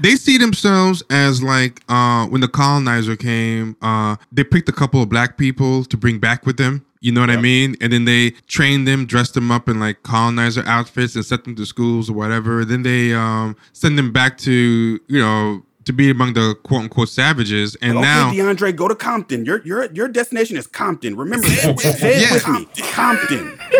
They see themselves as like uh, when the colonizer came, uh, they picked a couple of black people to bring back with them. You know what I mean? And then they trained them, dressed them up in like colonizer outfits, and sent them to schools or whatever. Then they um, send them back to you know to be among the quote unquote savages. And okay, now, DeAndre, go to Compton. Your your your destination is Compton. Remember *laughs* oh, that. Say it Yeah. with me. Compton. yeah,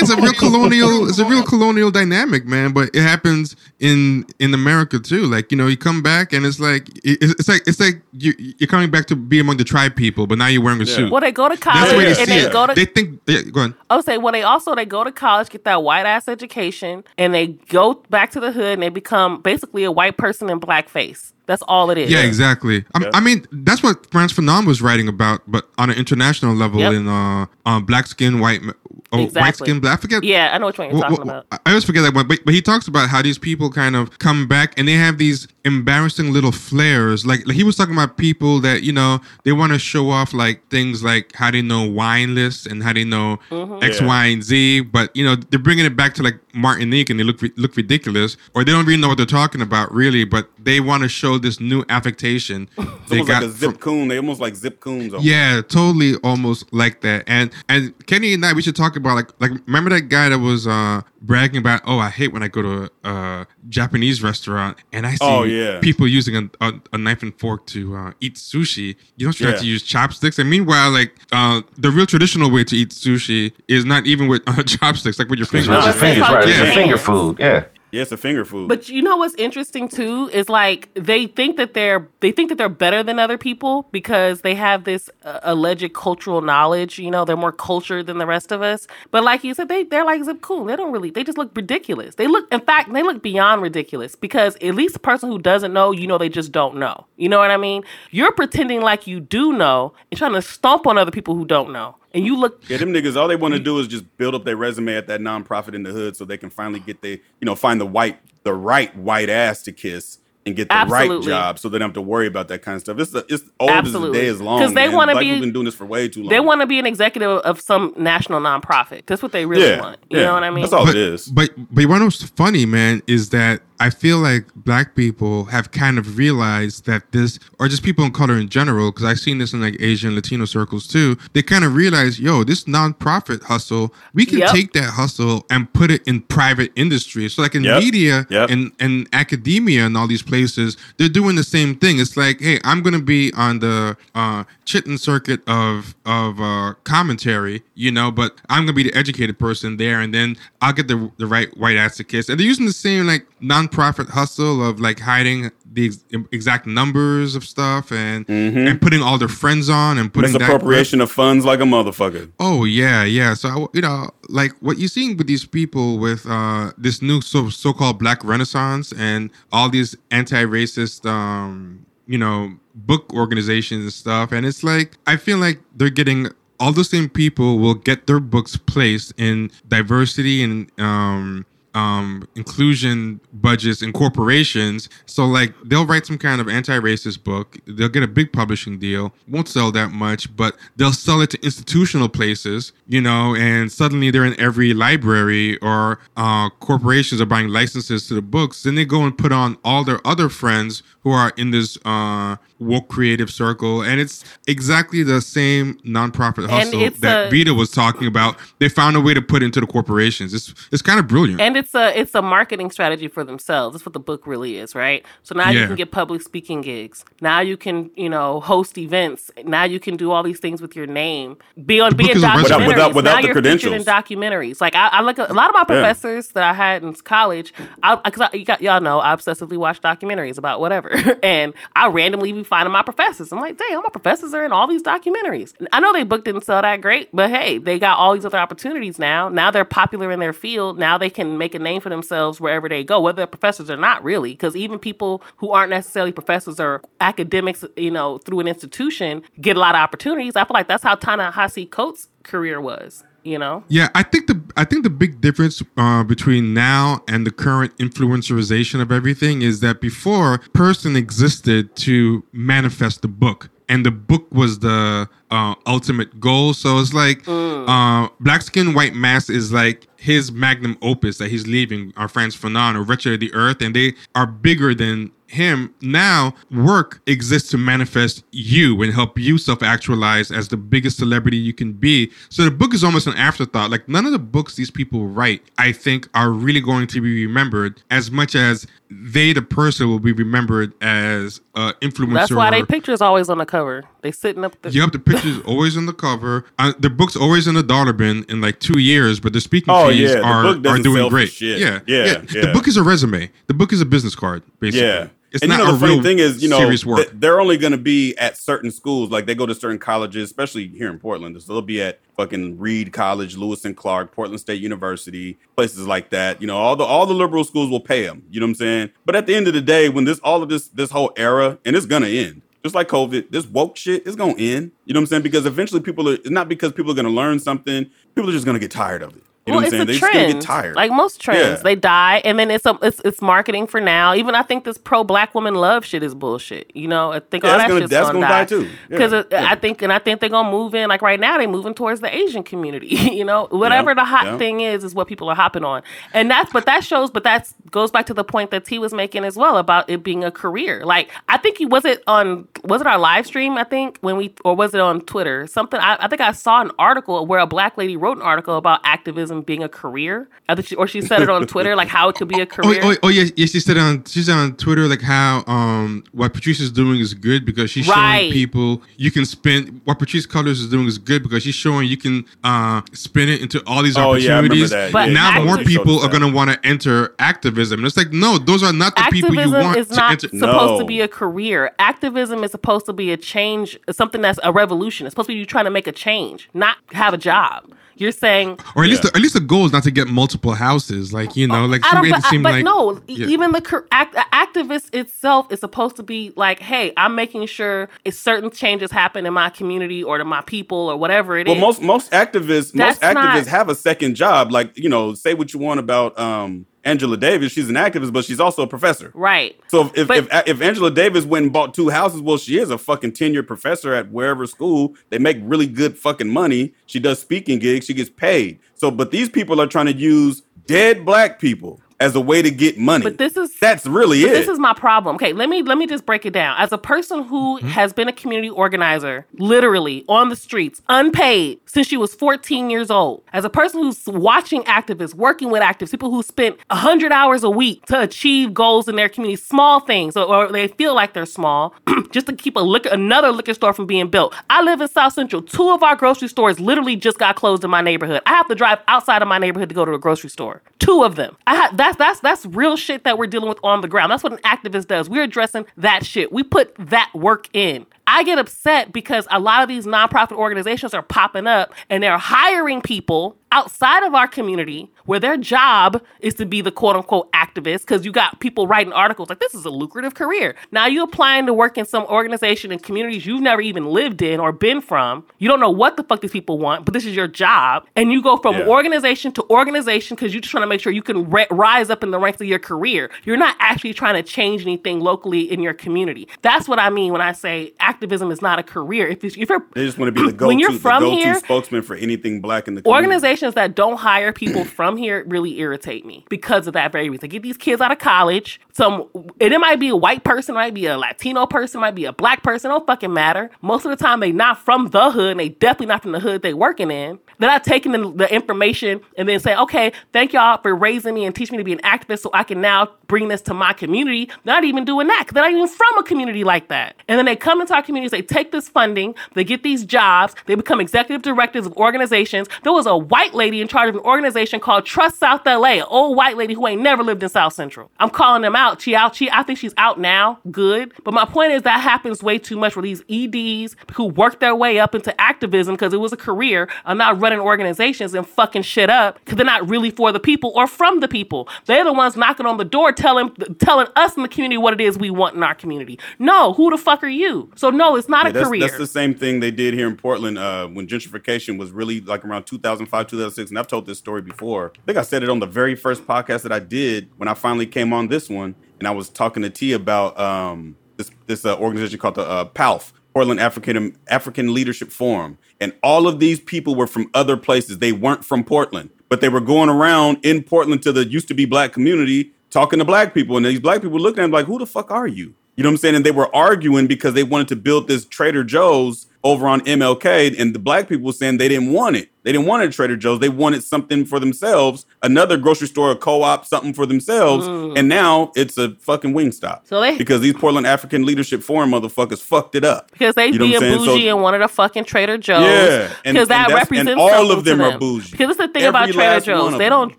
it's a real colonial it's a real colonial dynamic man but it happens in in america too like you know you come back and it's like it- it's like it's like you, you're coming back to be among the tribe people but now you're wearing a Yeah. suit Well, they go to that's college the way they and see they it go to they think yeah, go on I would say, well, they also they go to college, get that white ass education, and they go back to the hood and they become basically a white person in blackface. That's all it is. yeah exactly I, Yeah. I mean that's what frantz fanon was writing about but on an international level Yep. in uh, uh black skin white ma- oh, white skin black I forget Yeah, I know which one you're Well, talking well, about. I always forget that one, but, but he talks about how these people kind of come back and they have these embarrassing little flares. Like, like he was talking about people that you know they want to show off like things like how they know wine lists and how they know Mm-hmm. X, Yeah. Y, and Z. But you know they're bringing it back to like Martinique and they look look ridiculous, or they don't really know what they're talking about really. But they want to show this new affectation *laughs* It's they almost like got a zip from- coon. They almost like zip coons. almost. yeah, totally, almost like that. And and Kenny and I, we should talk about like like remember that guy that was uh bragging about oh I hate when I go to a, a Japanese restaurant and I see Oh, yeah. People using a, a, a knife and fork to uh, eat sushi. You don't try Yeah. to use chopsticks. And meanwhile, like uh the real traditional way to eat sushi is not even with *laughs* uh, chopsticks, like with your fingers. With your it's fingers, like- right? Yeah. your finger food. Yeah. Yeah, it's a finger food. But you know what's interesting too is like they think that they're they think that they're better than other people because they have this uh, alleged cultural knowledge. You know, they're more cultured than the rest of us. But like you said, they they're like zip coon. They don't really. They just look ridiculous. They look, in fact, they look beyond ridiculous because at least the person who doesn't know, you know, they just don't know. You know what I mean? You're pretending like you do know and trying to stomp on other people who don't know. And you look yeah, them niggas, all they want to do is just build up their resume at that nonprofit in the hood so they can finally get the, you know, find the white, the right white ass to kiss and get the right job, so they don't have to worry about that kind of stuff. It's it's old as the Absolutely. day is long. Because they wanna Black be- people been doing this for way too long. They want to be an executive of some national nonprofit. That's what they really yeah, want. You yeah. know what I mean? That's all but, it is. But but you know what's funny, man, is that I feel like black people have kind of realized that this, or just people in color in general, because I've seen this in like Asian Latino circles too. They kind of realize, yo, this nonprofit hustle, we can Yep. take that hustle and put it in private industry. So like in Yep. media Yep. and and academia and all these places, they're doing the same thing. It's like, hey, I'm gonna be on the uh, Chitlin circuit of of uh, commentary, you know, but I'm gonna be the educated person there, and then I'll get the the right white ass to kiss. And they're using the same like nonprofit hustle of like hiding the ex- exact numbers of stuff and and putting all their friends on and putting that- Misappropriation of funds like a motherfucker. Oh yeah, yeah. So you know, like what you're seeing with these people with uh this new so so-called Black Renaissance and all these anti-racist um you know book organizations and stuff, and it's like I feel like they're getting all the same people will get their books placed in diversity and um um inclusion budgets and corporations. So like they'll write some kind of anti-racist book. They'll get a big publishing deal. Won't sell that much but they'll sell it to institutional places you know and suddenly they're in every library or uh corporations are buying licenses to the books. Then they go and put on all their other friends who are in this uh woke creative circle and it's exactly the same nonprofit hustle that a- Vita was talking about they found a way to put into the corporations it's it's kind of brilliant And it's a it's a marketing strategy for themselves. That's what the book really is, right? So now you can get public speaking gigs. Now you can, you know, host events. Now you can do all these things with your name. Be on be book in documentaries. Without- without- without now the you're featured in documentaries. Like I, I look at a lot of my professors that I had in college. I because I, you got, y'all know I obsessively watch documentaries about whatever, *laughs* and I randomly be finding my professors. I'm like, damn, my professors are in all these documentaries. I know they book didn't sell that great, but hey, they got all these other opportunities now. Now they're popular in their field. Now they can make a name for themselves wherever they go, whether they're professors or not, really. Because even people who aren't necessarily professors or academics, you know, through an institution, get a lot of opportunities. I feel like that's how Ta-Nehisi Coates' career was. You know, Yeah, I think the I think the big difference uh, between now and the current influencerization of everything is that before person existed to manifest the book, and the book was the uh, ultimate goal. So it's like uh, Black Skin White Masks is like his magnum opus that he's leaving. Our Frantz Fanon or Wretched of the Earth, and they are bigger than him now work exists to manifest you and help you self-actualize as the biggest celebrity you can be so the book is almost an afterthought like none of the books these people write i think are really going to be remembered as much as they the person will be remembered as uh influencer that's why they pictures always on the cover. They sitting up. The, Yep, the picture's *laughs* always on the cover. Uh, the book's always in the dollar bin in like two years, but the speaking Oh, fees yeah, the are, book are doing great. Yeah. Yeah, Yeah, The book is a resume. The book is a business card, basically. Yeah. It's and not you know, a the real thing is, you know, serious work. th- they're only going to be at certain schools. Like they go to certain colleges, especially here in Portland. So they'll be at fucking Reed College, Lewis and Clark, Portland State University, places like that. You know, all the all the liberal schools will pay them. You know what I'm saying? But at the end of the day, when this all of this this whole era, and it's gonna end. Just like COVID, this woke shit is gonna end. You know what I'm saying? Because eventually people are not because people are gonna learn something, people are just gonna get tired of it. You know well, what I'm saying? it's They're a just gonna trend. get tired. Like most trends, Yeah. they die, and then it's a it's, it's marketing for now. Even I think this pro black woman love shit is bullshit. You know, I think Yeah, all that's that gonna- shit's that's gonna, gonna die die too. Because uh, yeah. I think and I think they're gonna move in. Like right now, they're moving towards the Asian community. *laughs* you know, whatever the hot thing is, is what people are hopping on, and that's but that shows. But that goes back to the point that T was making as well about it being a career. Like I think he was it on was it our live stream? I think when we or was it on Twitter? Something I, I think I saw an article where a black lady wrote an article about activism being a career. She, or she said it on Twitter, like how it could be a *laughs* Oh, career. oh, oh yeah, yeah. She said on she's on Twitter like how um what Patrisse's doing is good because she's Right. showing people you can spin what Patrisse Cullors is doing is good because she's showing you can uh spin it into all these Oh, yeah, I remember opportunities. that. But now Yeah, more people are gonna want to enter activism. And it's like no, those are not the people you want is to not enter. supposed to be a career. Activism is supposed to be a change, something that's a revolution. It's supposed to be you trying to make a change, not have a job. You're saying Or at least the, at least the goal is not to get multiple houses. Like you know, like I she don't, but, it seem but like no, Yeah. even the act, activist itself is supposed to be like, hey, I'm making sure if certain changes happen in my community or to my people or whatever it is. Well, most most activists most activists not- have a second job. Like you know, say what you want about um, Angela Davis, she's an activist, but she's also a professor. Right. So if, But- if if Angela Davis went and bought two houses, well, she is a fucking tenured professor at wherever school. They make really good fucking money. She does speaking gigs. She gets paid. So, but these people are trying to use dead black people as a way to get money. But this is that's really it. this is my problem. Okay, let me let me just break it down. As a person who Mm-hmm. has been a community organizer, literally on the streets, unpaid since she was 14 years old. As a person who's watching activists, working with activists, people who spent 100 hours a week to achieve goals in their community, small things, or, or they feel like they're small, *clears throat* just to keep a liquor, another liquor store from being built. I live in South Central. Two of our grocery stores literally just got closed in my neighborhood. I have to drive outside of my neighborhood to go to a grocery store. Two of them. I ha- that's that's that's real shit that we're dealing with on the ground. That's what an activist does. We're addressing that shit. We put that work in. I get upset because a lot of these nonprofit organizations are popping up and they're hiring people outside of our community where their job is to be the quote unquote activist because you got people writing articles like this is a lucrative career. Now you're applying to work in some organization in communities you've never even lived in or been from. You don't know what the fuck these people want, but this is your job. And you go from Yeah. organization to organization because you're just trying to make sure you can ri- rise up in the ranks of your career. You're not actually trying to change anything locally in your community. That's what I mean when I say activism is not a career. If, if you're they just want to be the go-to, *clears throat* when you're the go-to here, spokesman for anything black in the community. organizations that don't hire people *clears throat* from here really irritate me because of that very reason. Get these kids out of college. Some and it might be a white person, might be a Latino person, might be a black person. Don't fucking matter. Most of the time, they not from the hood, and they definitely not from the hood they working in. They're not taking the, the information and then say, "Okay, thank y'all for raising me and teaching me to be an activist, so I can now bring this to my community." They're not even doing that they're not even from a community like that. And then they come into our communities, they take this funding, they get these jobs, they become executive directors of organizations. There was a white lady in charge of an organization called Trust South LA, an old white lady who ain't never lived in South Central. I'm calling them out. She out. She. I think she's out now. Good. But my point is that happens way too much where these EDs who work their way up into activism because it was a career are not running organizations and fucking shit up because they're not really for the people or from the people. They're the ones knocking on the door telling telling us in the community what it is we want in our community. No, who the fuck are you? So no, it's not Yeah, a that's, career. that's the same thing they did here in Portland uh, when gentrification was really like around 2005, 2006. And I've told this story before. I think I said it on the very first podcast that I did when I finally came on this one. And I was talking to T about um, this, this uh, organization called the uh, PALF, Portland African African Leadership Forum. And all of these people were from other places. They weren't from Portland, but they were going around in Portland to the used to be black community talking to black people. And these black people looked at them like, who the fuck are you? You know what I'm saying? And they were arguing because they wanted to build this Trader Joe's over on MLK, and the black people were saying they didn't want it. They didn't want a Trader Joe's. They wanted something for themselves, another grocery store, a co-op, something for themselves. Mm. And now it's a fucking wing stop. So they- because these Portland African Leadership Forum motherfuckers fucked it up. Because they You know being saying? So- bougie and wanted a fucking Trader Joe's. Yeah, because that represents and all of them to are bougie. Because it's the thing Every about Trader Joe's. They don't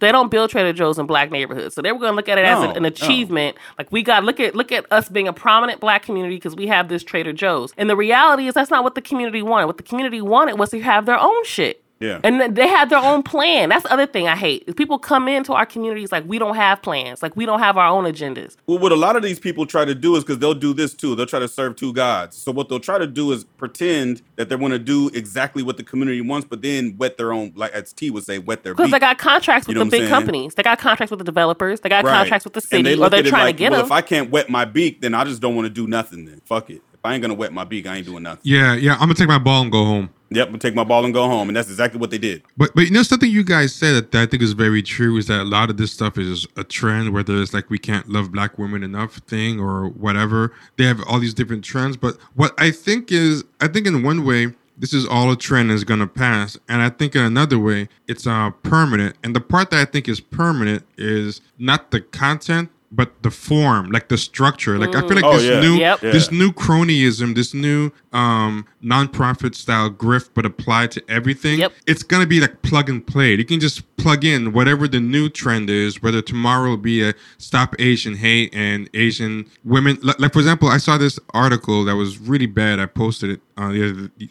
they don't build Trader Joe's in black neighborhoods. So they were going to look at it as No, an, an no. achievement. Like we got look at look at us being a prominent black community because we have this Trader Joe's. And the reality is that's not what the community wanted. What the community wanted was to have their own shit. Yeah. And they had their own plan. That's the other thing I hate. People come into our communities like we don't have plans. Like we don't have our own agendas. Well, what a lot of these people try to do is because they'll do this too. They'll try to serve two gods. So what they'll try to do is pretend that they want to do exactly what the community wants, but then wet their own, like as T would say, wet their Because they got contracts You with know the big saying? companies. They got contracts with the developers. They got Right. contracts with the And they city, or they're trying like, to get well, them. if I can't wet my beak, then I just don't want to do nothing. Then fuck it. If I ain't gonna wet my beak, I ain't doing nothing. Yeah, yeah. I'm gonna take my ball and go home. Yep, I'm take my ball and go home, and that's exactly what they did. But but you know something you guys said that, that I think is very true is that a lot of this stuff is a trend, whether it's like we can't love black women enough thing or whatever. They have all these different trends. But what I think is I think in one way this is all a trend is gonna pass. And I think in another way it's uh permanent. And the part that I think is permanent is not the content but the form, like the structure. Like I feel like Oh, this yeah. new Yep. this new cronyism, this new um non-profit style grift but applied to everything Yep. it's gonna be like plug and play. You can just plug in whatever the new trend is. Whether tomorrow will be a stop Asian hate and Asian women. Like, like, for example, I saw this article that was really bad. I posted it uh,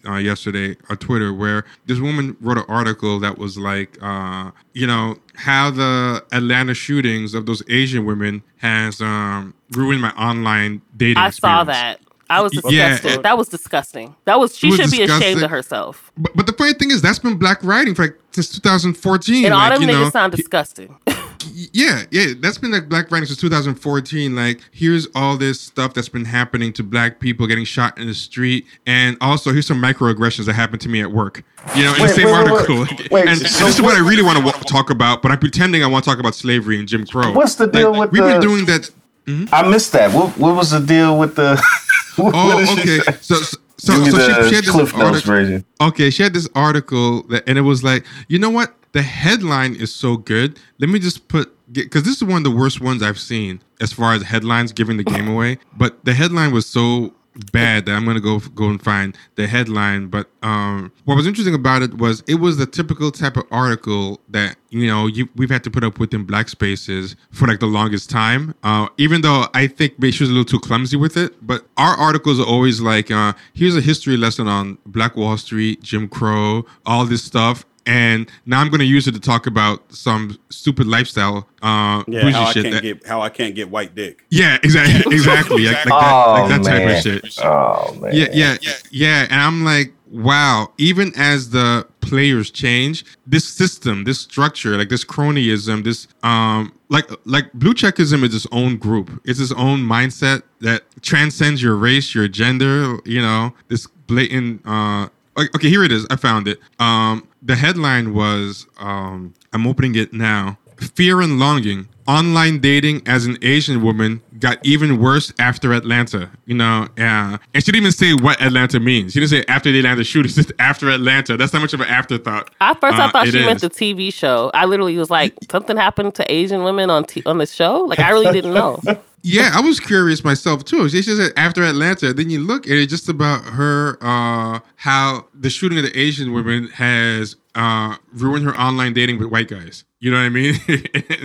uh, yesterday on Twitter, where this woman wrote an article that was like, uh, you know, how the Atlanta shootings of those Asian women has um, ruined my online dating. I saw that. I was Yeah, disgusted. it- that was disgusting. That was she was should be ashamed of herself. But, but the funny thing is, that's been black writing for like since 2014. And all like, them you niggas know, sound disgusting. *laughs* yeah, yeah, that's been like Black Friday since 2014. Like, here's all this stuff that's been happening to black people getting shot in the street, and also here's some microaggressions that happened to me at work. You know, in Wait, the same wait, article. wait. Wait, *laughs* and so this is what I really want to talk about, but I'm pretending I want to talk about slavery and Jim Crow. What's the deal with we've the- been doing that? Mm-hmm. I missed that. What what was the deal with the? *laughs* Oh, okay. So, so, so, so she, had this article. Okay, she had this article that, and it was like, you know what? The headline is so good. Let me just put because this is one of the worst ones I've seen as far as headlines giving the game away. But the headline was so bad that I'm gonna go go and find the headline. But um, what was interesting about it was it was the typical type of article that you know you, we've had to put up with in black spaces for like the longest time. Uh, even though I think she was a little too clumsy with it, but our articles are always like, uh, here's a history lesson on Black Wall Street, Jim Crow, all this stuff. And now I'm going to use it to talk about some stupid lifestyle, uh, Yeah, bougie how I shit. can't that- get how I can't get white dick. yeah, *laughs* exactly, *laughs* exactly, like, like that, Oh like that type man. of shit. Oh man. Yeah, yeah, yeah, And I'm like, wow. Even as the players change, this system, this structure, like this cronyism, this um, like like blue checkism is its own group. It's its own mindset that transcends your race, your gender. You know, this blatant. Uh, okay, okay, here it is. I found it. Um, the headline was, um, I'm opening it now. Fear and longing. Online dating as an Asian woman got even worse after Atlanta. You know, yeah. And she didn't even say what Atlanta means. She didn't say after the Atlanta shooting. *laughs* She said after Atlanta. That's not much of an afterthought. At first, I Uh, thought it she meant the TV show. I literally was like, something happened to Asian women on t- on the show. Like, I really didn't know. *laughs* Yeah, I was curious myself too. She just said after Atlanta. Then you look at it just about her, uh, how the shooting of the Asian women has uh, ruined her online dating with white guys. You know what I mean?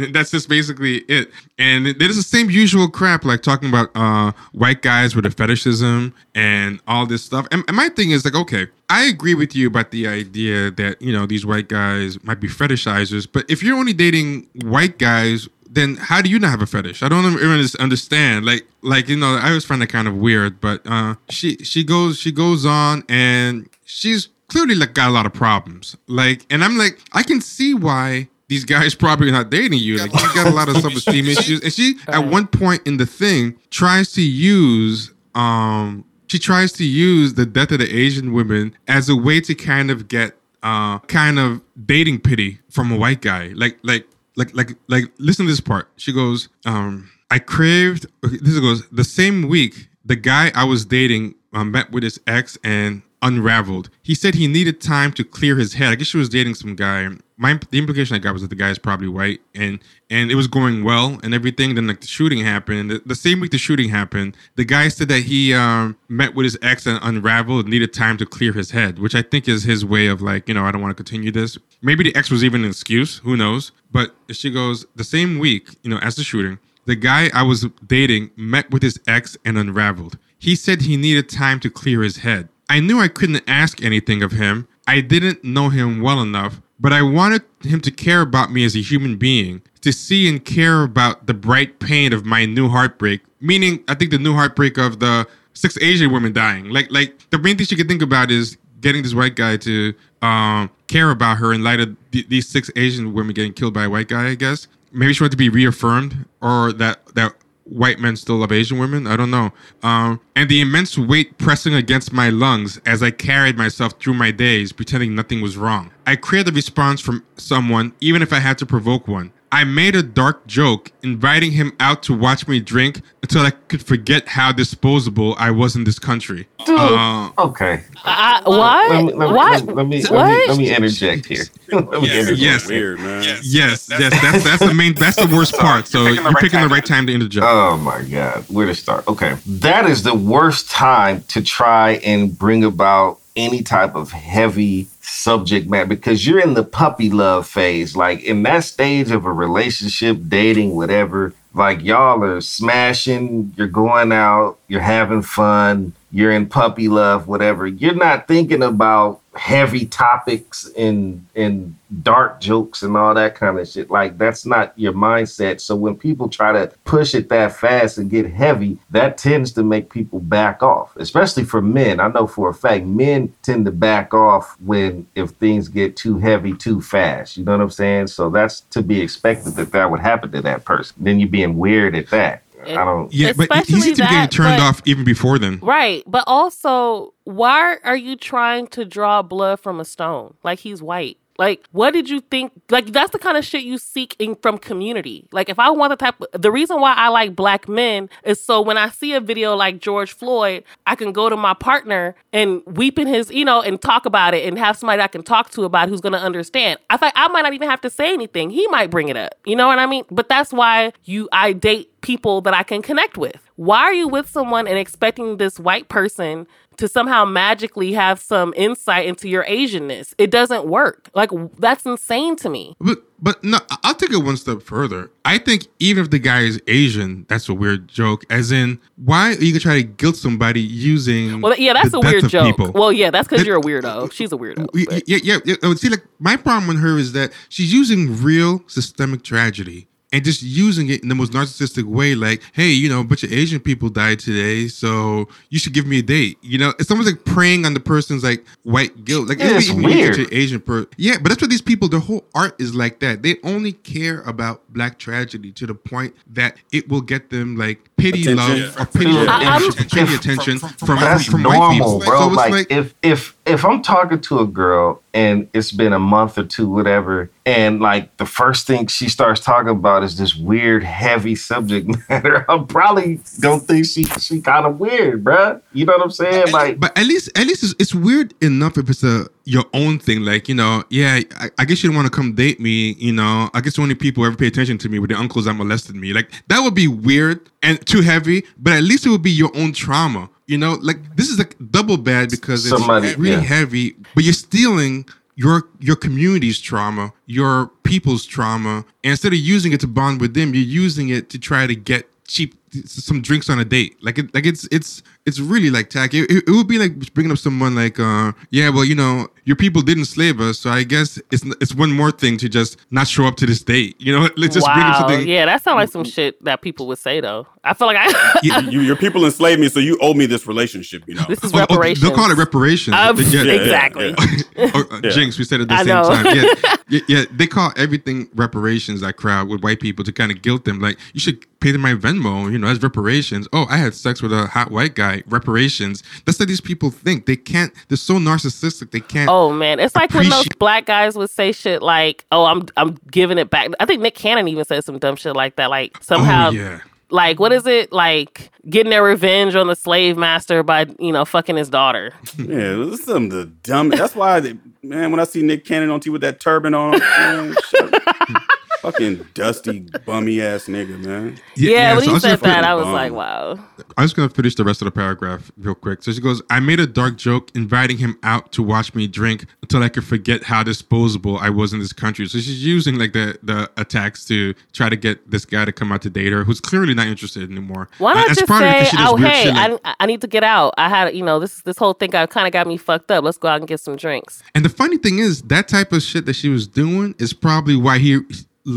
*laughs* That's just basically it. And there's the same usual crap, like talking about uh, white guys with a fetishism and all this stuff. And, and my thing is like, okay, I agree with you about the idea that you know these white guys might be fetishizers, but if you're only dating white guys then how do you not have a fetish? I don't even understand. Like, like you know, I always find that kind of weird. But uh, she she goes she goes on and she's clearly like got a lot of problems. Like, and I'm like, I can see why these guys probably not dating you. Like, you got a lot of self esteem *laughs* issues. And she at one point in the thing tries to use um she tries to use the death of the Asian women as a way to kind of get uh kind of dating pity from a white guy. Like like like like like listen to this part. She goes, um, I craved okay, this goes the same week the guy I was dating uh, met with his ex and unraveled. He said he needed time to clear his head. I guess she was dating some guy. My the implication I got was that the guy is probably white and and it was going well and everything. Then like the shooting happened. The, the same week the shooting happened, the guy said that he um, met with his ex and unraveled, needed time to clear his head, which I think is his way of like, you know, I don't want to continue this. Maybe the ex was even an excuse. Who knows? But she goes the same week, you know, as the shooting, the guy I was dating met with his ex and unraveled. He said he needed time to clear his head. I knew I couldn't ask anything of him. I didn't know him well enough, but I wanted him to care about me as a human being, to see and care about the bright pain of my new heartbreak. Meaning, I think the new heartbreak of the six Asian women dying. Like, like the main thing she could think about is getting this white guy to um, care about her in light of th- these six Asian women getting killed by a white guy. I guess maybe she wanted to be reaffirmed, or that that white men still love Asian women. I don't know. Um, and the immense weight pressing against my lungs as I carried myself through my days, pretending nothing was wrong. I craved a response from someone, even if I had to provoke one. I made a dark joke, inviting him out to watch me drink until I could forget how disposable I was in this country. Dude, Uh, okay. I, what? Let me, let me, what? Let me, let *laughs* let me, let me interject here. let me interject. Yes. Weird, man. yes, yes, that's that's the main, that's the worst part. So You're you're picking the picking, right the right time to interject. Oh my God. Where to start? Okay. That is the worst time to try and bring about any type of heavy subject matter because you're in the puppy love phase. Like in that stage of a relationship, dating, whatever, like y'all are smashing, you're going out, you're having fun, you're in puppy love, whatever. You're not thinking about heavy topics and and dark jokes and all that kind of shit. Like that's not your mindset. So when people try to push it that fast and get heavy, that tends to make people back off. Especially for men. I know for a fact men tend to back off when if things get too heavy too fast. You know what I'm saying? So that's to be expected that that would happen to that person. Then you're being weird at that. I don't. Yeah, but he- he Especially seemed to be getting turned but- off even before then. Right. But also, why are you trying to draw blood from a stone? Like he's white. Like, what did you think? Like, that's the kind of shit you seek in from community. Like, if I want the type, the reason why I like black men is so when I see a video like George Floyd, I can go to my partner and weep in his, you know, and talk about it and have somebody I can talk to about who's going to understand. I think I might not even have to say anything. He might bring it up. You know what I mean? But that's why you, I date people that I can connect with. Why are you with someone and expecting this white person to somehow magically have some insight into your Asianness? It doesn't work. Like that's insane to me. But but no, I'll take it one step further. I think even if the guy is Asian, that's a weird joke. As in, why are you gonna try to guilt somebody using? Well, yeah, that's a weird joke. people? Well, yeah, that's because you're a weirdo. She's a weirdo. Yeah, yeah, yeah. Oh, see, like my problem with her is that she's using real systemic tragedy and just using it in the most narcissistic way. Like, hey, you know, a bunch of Asian people died today, so you should give me a date. You know, it's almost like preying on the person's like white guilt. Like, Yeah, it's even such weird. an Asian person. Yeah, but that's what these people. Their whole art is like that. They only care about black tragedy to the point that it will get them like pity, Attention. love, or pity, Yeah. love, I'm- or pity attention from, That's from, white normal, people. bro. So it's like, like if if if I'm talking to a girl and it's been a month or two, whatever, and like the first thing she starts talking about is this weird, heavy subject *laughs* matter, I'm probably gonna think she she kind of weird, bruh. You know what I'm saying? Like, but at least at least it's, it's weird enough if it's a your own thing. Like you know yeah I, I guess you don't want to come date me you know. I guess the only people who ever pay attention to me were the uncles that molested me. Like that would be weird and too heavy but at least it would be your own trauma you know like this is like double bad because it's Somebody- really yeah. heavy but you're stealing your your community's trauma your people's trauma and instead of using it to bond with them you're using it to try to get cheap some drinks on a date like it like it's it's it's really like tacky it, it would be like bringing up someone like uh yeah well you know your people didn't slave us so i guess it's it's one more thing to just not show up to this date you know *laughs* let's just bring up something Yeah, that sounds like some shit that people would say though. I feel like I *laughs* Yeah. you, your people enslaved me, so you owe me this relationship. You know. this is Oh, oh, they'll call it reparations. Um, Yeah, yeah. exactly. *laughs* or, uh, Yeah. Jinx, we said it at the I same know. time. Yeah, yeah, yeah, they call everything reparations. That crowd with white people to kind of guilt them. Like you should pay them my Venmo. You know, as reparations. Oh, I had sex with a hot white guy. Reparations. That's what these people think. They can't. They're so narcissistic. They can't. Oh man, it's like when those black guys would say shit like, "Oh, I'm I'm giving it back." I think Nick Cannon even said some dumb shit like that. Like oh, somehow, Oh, yeah. like what is it? Like getting their revenge on the slave master by you know fucking his daughter. *laughs* Yeah, this is some of the dumb. That's why, they, man, when I see Nick Cannon on TV with that turban on, man, shut up. *laughs* fucking dusty, bummy ass nigga, man. Yeah, when so I he was said gonna- that, I was bum. like, wow. I'm just gonna finish the rest of the paragraph real quick. So she goes, I made a dark joke inviting him out to watch me drink until I could forget how disposable I was in this country. So she's using like the the attacks to try to get this guy to come out to date her, who's clearly not interested anymore. Why And not that's just say, she "Oh, hey, I, I need to get out. I had, you know, this this whole thing kind of got me fucked up. Let's go out and get some drinks." And the funny thing is, that type of shit that she was doing is probably why he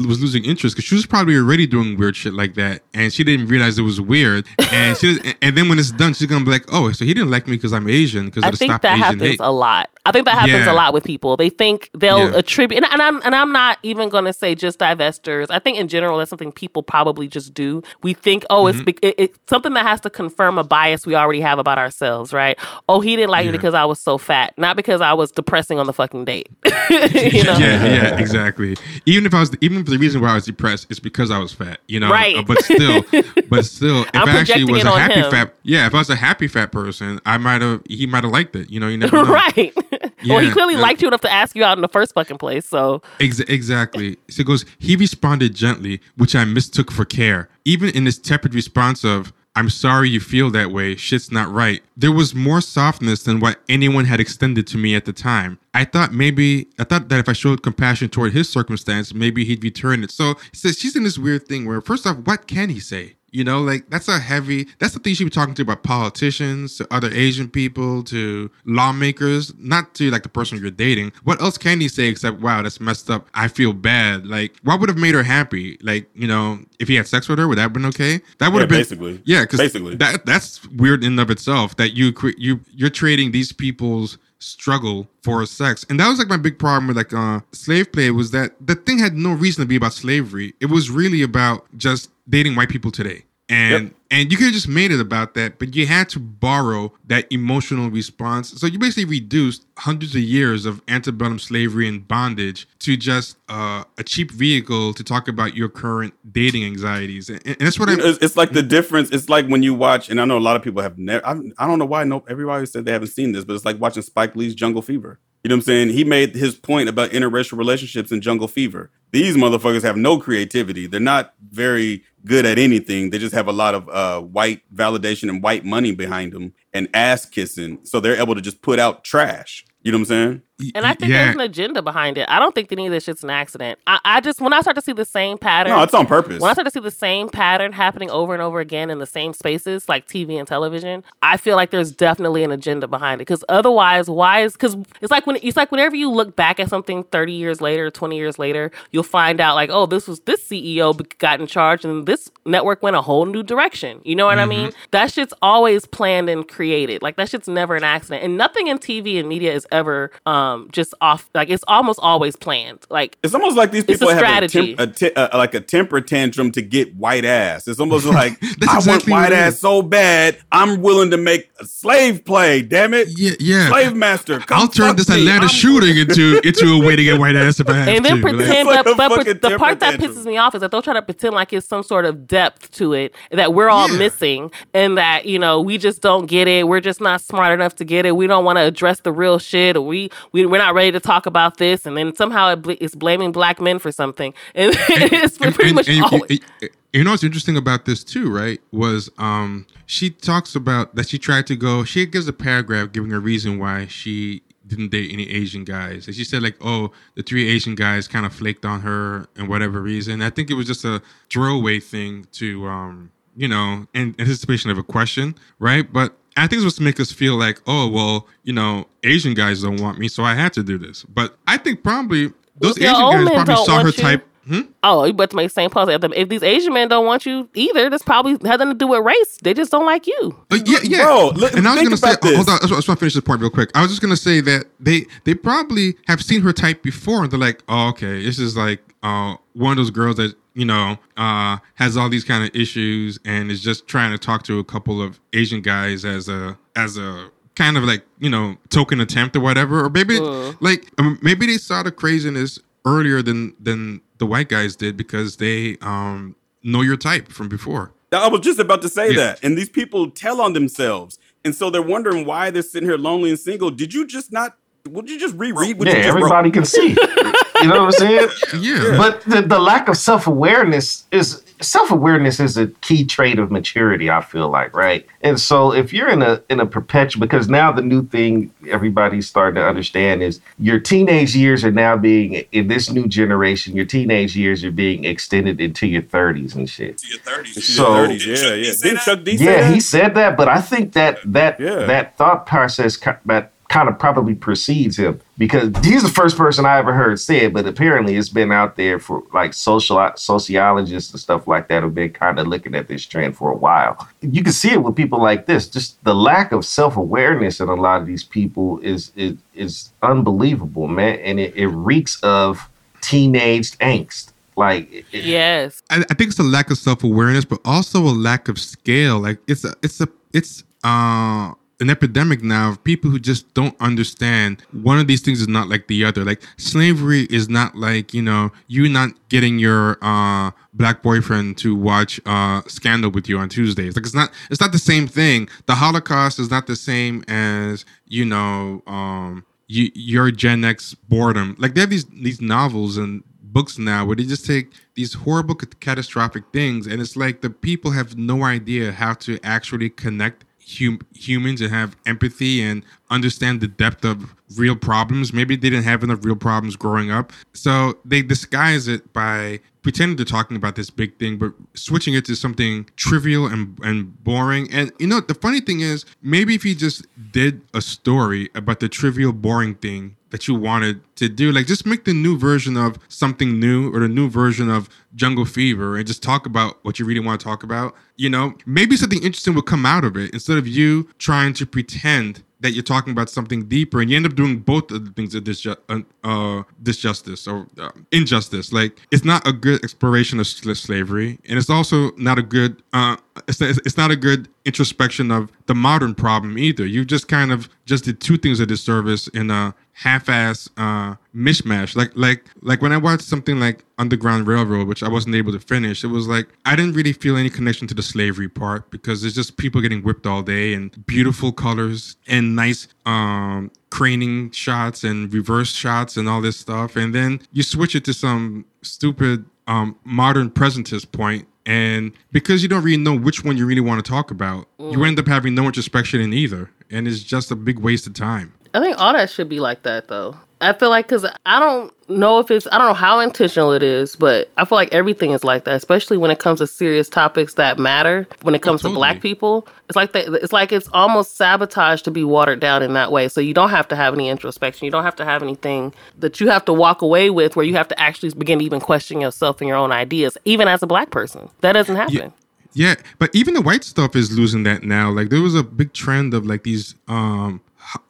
was losing interest because she was probably already doing weird shit like that, and she didn't realize it was weird. And she, and then when it's done, she's gonna be like, "Oh, so he didn't like me because I'm Asian because I think that Asian happens hate." a lot. I think that happens Yeah. a lot with people. They think they'll Yeah. attribute, and, and I'm and I'm not even to say just divestors. I think in general that's something people probably just do. We think, oh, Mm-hmm. it's it, something that has to confirm a bias we already have about ourselves, right? Oh, he didn't like me because I was so fat, not because I was depressing on the fucking date. *laughs* you *laughs* know? Yeah, yeah, exactly. Even if I was, even the reason why I was depressed is because I was fat, you know. Right. Uh, but still, *laughs* but still, if I'm I actually was a happy him. fat, yeah, if I was a happy fat person, I might have, he might have liked it. You know, you never know. right. *laughs* well, he clearly yeah. liked you enough to ask you out in the first fucking place. So Ex- exactly. So it goes, he responded gently, which I mistook for care. Even in his tepid response of, I'm sorry you feel that way, shit's not right, there was more softness than what anyone had extended to me at the time. I thought maybe, I thought that if I showed compassion toward his circumstance, maybe he'd return it. So says she's in this weird thing where, first off, what can he say? You know, like that's a heavy. That's the thing should be talking to about politicians, to other Asian people, to lawmakers, not to like the person you're dating. What else can he say except, "Wow, that's messed up. I feel bad." Like, what would have made her happy? Like, you know, if he had sex with her, would that have been okay? That would Yeah, have been basically. yeah, because Basically. that that's weird in and of itself that you cre- you you're trading these people's struggle for sex, and that was like my big problem with like uh slave play was that the thing had no reason to be about slavery. It was really about just dating white people today, and Yep. and you could have just made it about that, but you had to borrow that emotional response. So you basically reduced hundreds of years of antebellum slavery and bondage to just uh, a cheap vehicle to talk about your current dating anxieties, and, and that's what I'm. It's, it's like the difference. It's like when you watch, and I know a lot of people have never. I, I don't know why. No, everybody said they haven't seen this, but it's like watching Spike Lee's Jungle Fever. You know what I'm saying? He made his point about interracial relationships in Jungle Fever. These motherfuckers have no creativity. They're not very good at anything. They just have a lot of uh, white validation and white money behind them and ass kissing. So they're able to just put out trash. You know what I'm saying? And I think yeah. there's an agenda behind it. I don't think any of this shit's an accident. I, I just when I start to see the same pattern, No, it's on purpose. when I start to see the same pattern happening over and over again in the same spaces, like TV and television, I feel like there's definitely an agenda behind it. Because otherwise, why is because it's like when it's like whenever you look back at something 30 years later, 20 years later, you'll find out like, oh, this was this CEO got in charge and this network went a whole new direction. You know what I mean? That shit's always planned and created. Like that shit's never an accident, and nothing in TV and media is ever um just off. Like it's almost always planned. Like It's almost like these It's a people have a, temp, a te- uh, like a temper tantrum to get white ass. It's almost *laughs* like I exactly want white ass so bad. I'm willing to make a slave play. Damn it, Yeah, yeah. slave master. I'll turn this. Atlanta I'm- shooting into into a way to get white ass if I have and then to. Pretend, It's like but, a but, but the part that temper pisses me off is that they'll try to pretend like it's some sort of depth to it that we're all Yeah. missing, and that you know we just don't get it. We're just not smart enough to get it. We don't want to address the real shit, or we, we we're not ready to talk about this. And then somehow it bl- it's blaming black men for something, *laughs* and it's and- pretty and- much and you- always. you know what's interesting about this too, right? Was um she talks about that she tried to go. She gives a paragraph giving a reason why she didn't date any Asian guys, and she said like, oh, the three Asian guys kind of flaked on her and whatever reason. I think it was just a throwaway thing to um you know in anticipation of a question, right? But I think it's supposed to make us feel like, oh well, you know, Asian guys don't want me, so I had to do this. But I think probably those Your Asian guys probably saw her you. type. Hmm? Oh, you about to make the same pause at them. If these Asian men don't want you either, that's probably nothing to do with race. They just don't like you. Uh, yeah, yeah. Bro, look- and I was think gonna say, oh, hold this. on, I just, I want to finish this point real quick. I was just gonna say that they they probably have seen her type before, and they're like, oh, okay, this is like uh, one of those girls that you know uh, has all these kind of issues, and is just trying to talk to a couple of Asian guys as a as a kind of like you know token attempt or whatever, or maybe Mm. like um, maybe they saw the craziness earlier than than the white guys did because they um know your type from before. I was just about to say Yeah. that. And these people tell on themselves. And so they're wondering why they're sitting here lonely and single. Did you just not, would you just reread what yeah, you just wrote? everybody can see. *laughs* you know what I'm saying? Yeah. But the, the lack of self awareness is self awareness is a key trait of maturity. I feel like right, and so if you're in a in a perpetual because now the new thing everybody's starting to understand is your teenage years are now being in this new generation. Your teenage years are being extended into your 30s and shit. to your 30s. So, So- 30s, yeah, yeah. Didn't Chuck D say Yeah, that? he said that, but I think that that Yeah. that thought process ki- that kind of probably precedes him because he's the first person I ever heard say it. But apparently, it's been out there for like social sociologists and stuff like that have been kind of looking at this trend for a while. You can see it with people like this. Just the lack of self awareness in a lot of these people is is is unbelievable, man, and it, it reeks of teenage angst. Like, it- it- Yes. I, I think it's a lack of self awareness, but also a lack of scale. Like it's a it's a it's uh an epidemic now of people who just don't understand one of these things is not like the other. Like slavery is not like, you know, you not getting your uh black boyfriend to watch uh Scandal with you on Tuesdays. Like it's not it's not the same thing. The Holocaust is not the same as, you know, um you, your Gen X boredom. Like they have these these novels and books now where they just take these horrible ca- catastrophic things and it's like the people have no idea how to actually connect hum- humans and have empathy and understand the depth of real problems. Maybe they didn't have enough real problems growing up. So they disguise it by pretending they're talking about this big thing, but switching it to something trivial and, and boring. And you know, the funny thing is, maybe if you just did a story about the trivial, boring thing that you wanted to do, like just make the new version of something new or the new version of Jungle Fever and just talk about what you really want to talk about. You know, maybe something interesting will come out of it instead of you trying to pretend that you're talking about something deeper and you end up doing both of the things of disju- uh, uh, disjustice or uh, injustice like it's not a good exploration of sl- slavery and it's also not a good uh, it's, it's not a good introspection of the modern problem either. You just kind of just did two things of disservice in a half-ass uh, mishmash. Like like like when i watched something like underground railroad which i wasn't able to finish it was like i didn't really feel any connection to the slavery part because it's just people getting whipped all day and beautiful colors and nice um craning shots and reverse shots and all this stuff. And then you switch it to some stupid um modern presentist point and because you don't really know which one you really want to talk about you mm. end up having no introspection in either. And it's just a big waste of time. I think all that should be like that though. I feel like because I don't know if it's I don't know how intentional it is, but I feel like everything is like that, especially when it comes to serious topics that matter. When it comes to black people, it's like that. It's like it's almost sabotage to be watered down in that way. So you don't have to have any introspection. You don't have to have anything that you have to walk away with, where you have to actually begin to even question yourself and your own ideas, even as a black person. That doesn't happen. Yeah, but even the white stuff is losing that now. Like there was a big trend of like these um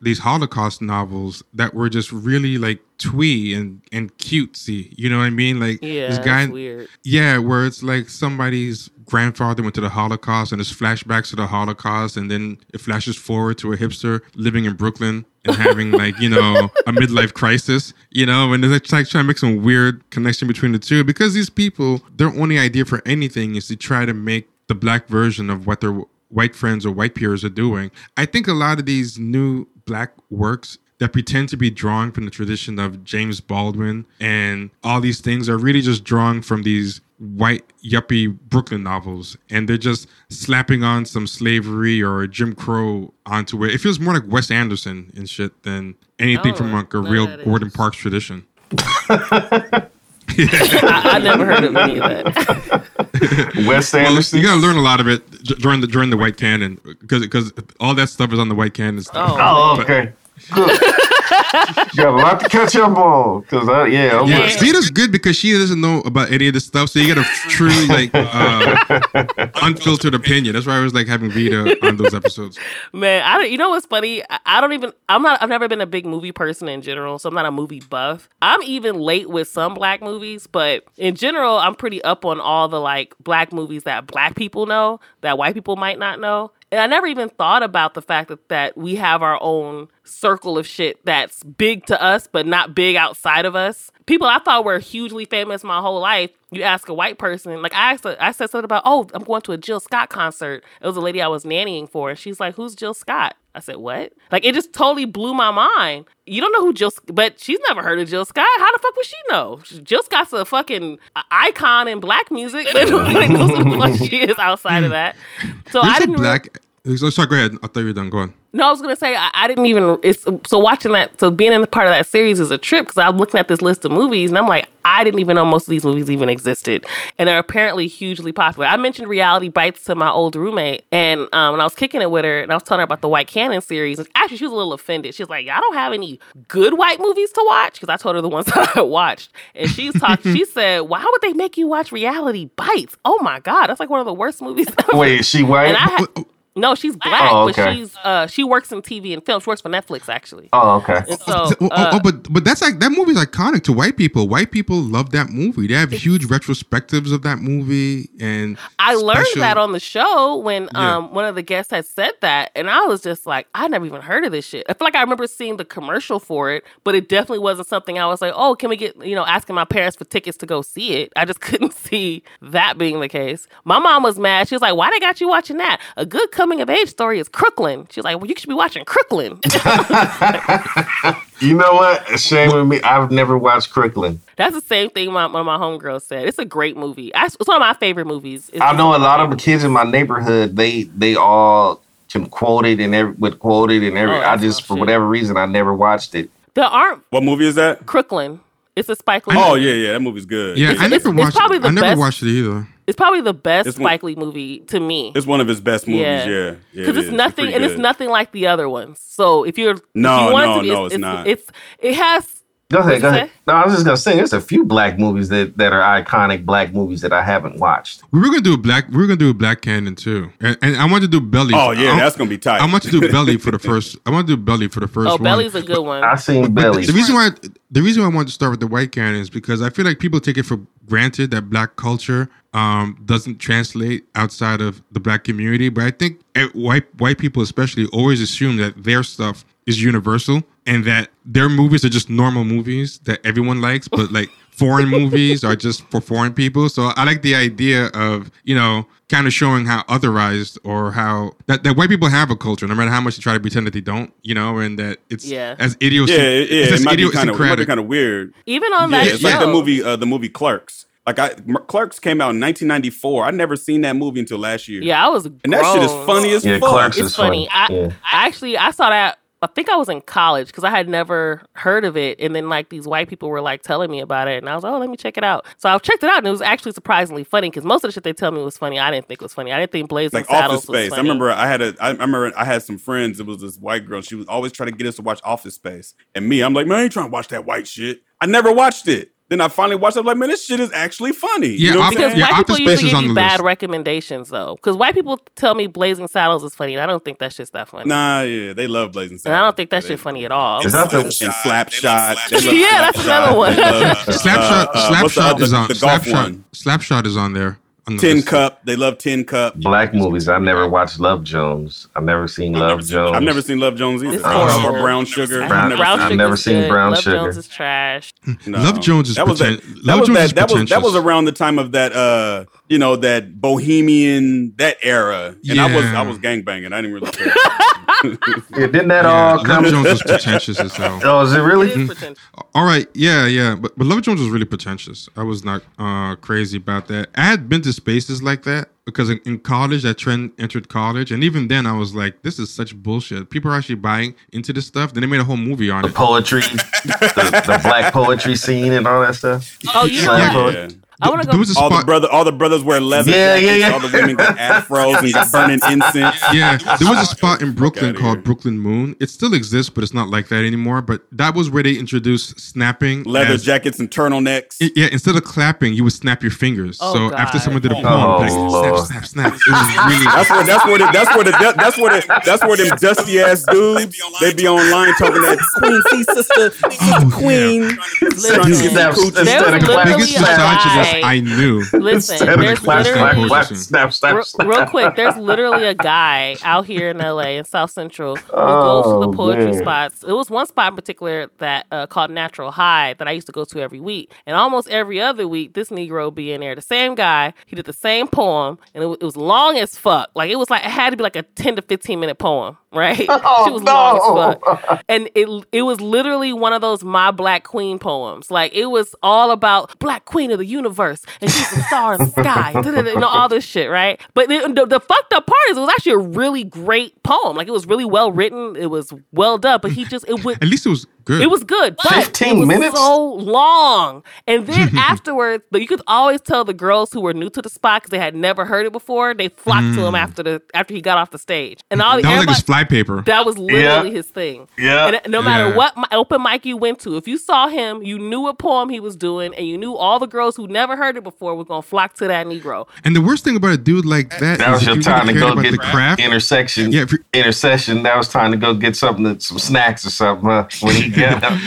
these Holocaust novels that were just really like twee and and cutesy. You know what I mean? Like Yeah, this guy, it's weird. yeah, where it's like somebody's grandfather went to the Holocaust and there's flashbacks to the Holocaust, and then it flashes forward to a hipster living in Brooklyn and having *laughs* like you know a midlife crisis. You know, and they're like trying to make some weird connection between the two because these people, their only idea for anything is to try to make the black version of what their white friends or white peers are doing. I think a lot of these new black works that pretend to be drawing from the tradition of James Baldwin and all these things are really just drawing from these white yuppie Brooklyn novels and they're just slapping on some slavery or Jim Crow onto it. It feels more like Wes Anderson and shit than anything Oh, from like a real Gordon. Parks tradition. *laughs* *laughs* I, I never heard of any of that. *laughs* Wes Well, you gotta learn a lot of it during the during the White Canon because because all that stuff is on the White Canon. Stuff. Oh, Oh, okay. Good. *laughs* you got a lot to catch up on. Cause I, yeah, I'm Yeah, Yeah. Sita's good because she doesn't know about any of this stuff, so you get a truly like *laughs* uh, unfiltered opinion. That's why I was like having Vita on those episodes. Man, I don't, you know what's funny? I, I don't even I'm not I've never been a big movie person in general, so I'm not a movie buff. I'm even late with some black movies, but in general, I'm pretty up on all the like black movies that black people know that white people might not know. And I never even thought about the fact that, that we have our own circle of shit that's big to us, but not big outside of us. People I thought were hugely famous my whole life. You ask a white person, like I asked, I said something about, oh, I'm going to a Jill Scott concert. It was a lady I was nannying for, and she's like, "Who's Jill Scott?" I said, "What?" Like it just totally blew my mind. You don't know who Jill, but she's never heard of Jill Scott. How the fuck would she know? Jill Scott's a fucking icon in black music. *laughs* like, knows who the fuck she is outside of that. So I didn't. re- black. So, sorry, go ahead. I thought you were done. Go on. No, I was gonna say I, I didn't even. It's so watching that. So being in the part of that series is a trip because I'm looking at this list of movies and I'm like, I didn't even know most of these movies even existed, and they're apparently hugely popular. I mentioned Reality Bites to my old roommate, and um, when I was kicking it with her, and I was telling her about the White Canon series. And actually, she was a little offended. She was like, "I don't have any good white movies to watch," because I told her the ones *laughs* that I watched, and she's talking. she said, "Why would they make you watch Reality Bites? Oh my god, that's like one of the worst movies." *laughs* ever." Wait, is she white? I no, she's black, Oh, but she's uh she works in TV and film. She works for Netflix actually. oh, okay. And so oh, oh, uh, oh, but but that's like that movie's iconic to white people. White people love that movie. They have huge retrospectives of that movie, and I learned special- that on the show when Yeah. um one of the guests had said that, and I was just like, I never even heard of this shit. I feel like I remember seeing the commercial for it, but it definitely wasn't something I was like, oh, can we get you know asking my parents for tickets to go see it? I just *laughs* couldn't see that being the case. My mom was mad. She was like, why they got you watching that? A good coming of age story is Crooklyn. She's like, well, you should be watching Crooklyn. *laughs* *laughs* You know what? Shame with me. I've never watched Crooklyn. That's the same thing my, one of my homegirls said. It's a great movie. I, it's one of my favorite movies. It's I know a of my lot of the kids in my neighborhood. They they all can quote it and every would quote it and every. Oh, I just my for shit. whatever reason I never watched it. There aren't What movie is that? Crooklyn. It's a Spike Lee. Oh yeah, yeah, that movie's good. Yeah, I never it's watched. probably the I never best- watched it either. It's probably the best It's Spike Lee movie to me. It's one of his best movies. Yeah. Yeah, yeah. because it it's nothing pretty and it's nothing like the other ones. So if you're No, if you want no, it to be, no, it's, it's not. It's it has Go ahead, go What'd ahead. No, I was just gonna say there's a few black movies that, that are iconic black movies that I haven't watched. We were gonna do a black. We were gonna do a black canon too, and, and I wanted to do belly. Oh yeah, I, that's gonna be tight. I want to do *laughs* belly for the first. I want to do belly for the first oh one. Belly's a good one. I seen But Belly. The reason why the reason why I wanted to start with the white canon is because I feel like people take it for granted that black culture um, doesn't translate outside of the black community. But I think eh, white white people especially always assume that their stuff is universal and that their movies are just normal movies that everyone likes, but like *laughs* foreign movies are just for foreign people. So I like the idea of you know kind of showing how otherized or how that, that white people have a culture, no matter how much they try to pretend that they don't, you know, and that it's Yeah. as yeah, idiosyncratic. yeah, yeah. it's It might be kind of, it might be kind of weird. Even on Yeah, that it's show, like the movie, uh, the movie Clerks. Like I, M- Clerks came out in 1994. I'd never seen that movie until last year. Yeah, I was and that shit is grown. funny as Yeah, fuck. Clerks It's is funny. I, Yeah. I actually I saw that. I think I was in college because I had never heard of it, and then like these white people were like telling me about it, and I was like, oh, let me check it out. So I checked it out, and it was actually surprisingly funny because most of the shit they tell me was funny. I didn't think was funny. I didn't think Blazing like Saddles Office was Space. I remember I had a. I remember I had some friends. It was this white girl. She was always trying to get us to watch Office Space, and me, I'm like, man, I ain't trying to watch that white shit. I never watched it. Then I finally watched it. I'm like, man, this shit is actually funny. Yeah, you know I'm Office- Because saying? Yeah, white people Office Space usually give on you the bad list. recommendations though. Because white people tell me Blazing Saddles is funny, and I don't think that shit's that funny. Nah, yeah, they love Blazing Saddles. and I don't think that They- shit funny at all. Is that the- and Slapshot. They love *laughs* Yeah, that's Slapshot. another one. They love, Slapshot, uh, uh, what's the Slapshot is on. the golf Slapshot, one. Slapshot is on there. On the Tin list. Cup. They love Tin Cup. Black movies. I've never watched Love Jones. I've never seen Love Jones. I've never seen Love Jones either. It's Or. Brown Sugar. I- Brown- I've Brown I've never seen good. Brown Love Sugar. Jones is trash. No. Love Jones is that was preten- that, that was Jones that, is that was that was around the time of that uh you know that bohemian that era and I was Yeah. I was gangbanging I didn't really care *laughs* Yeah, didn't that Yeah, all Love? Jones was pretentious as hell. *laughs* Oh, is it really? It is pretentious. All right, yeah, yeah, but but Love Jones was really pretentious. I was not uh, crazy about that. I had been to spaces like that because in, in college, that trend entered college, and even then, I was like, "This is such bullshit." People are actually buying into this stuff. Then they made a whole movie on The it. poetry, the, the black poetry scene, and all that stuff. Oh, you know Yeah. What? yeah. I want to There go. was a all the spot. brother all the brothers wear leather Yeah, jackets, yeah, yeah. all the women got afros and got burning *laughs* incense yeah, there was a spot in Brooklyn called here. Brooklyn Moon. It still exists, but it's not like that anymore. But that was where they introduced snapping. leather as- jackets and turtlenecks I- Yeah, instead of clapping, you would snap your fingers. Oh, so after someone did a Oh, poem, like Lord. snap, snap, snap. It was *laughs* really. that's where that's where the, that's where the that's where the that's where them dusty ass dudes they be online talking that queen see sister sister Oh, queen Listen, Trying to get Snap, some coochie. instead There of was clap, literally biggest a snap, misogynist guy- I knew. *laughs* Listen, instead of there's clap, clap, literally clap, Listen. snap, snap, real, snap. real quick. There's literally a guy out here in LA in South Central who goes to Oh, the poetry man. spots. It was one spot in particular that uh, called Natural High that I used to go to every week, and almost every other week this Negro would be in there. The same guy. He did the same poem, and it, was- it was long as fuck. Like it was like it had to be like a ten to fifteen minute poem, right? *laughs* Oh, she was long as fuck. And it it was literally one of those my black queen poems. Like it was all about black queen of the universe and she's a star in the sky *laughs* you know all this shit right? But the, the, the fucked up part is it was actually a really great poem. Like it was really well written. It was well done but he just it would At least it was good. it was good, but 15 it was minutes? so long. And then *laughs* afterwards, but you could always tell the girls who were new to the spot because they had never heard it before. They flocked to him after the after he got off the stage, and all the Mm. That was like everybody- his flypaper. that was literally Yeah. his thing. Yeah. And no matter Yeah. what open mic you went to, if you saw him, you knew what poem he was doing, and you knew all the girls who never heard it before were gonna flock to that Negro. And the worst thing about a dude like that, That is was if your time to really cared go get the craft. intersection. Yeah, if you- intercession. That was time to go get something, that, some snacks or something. Huh? When he got *laughs* up.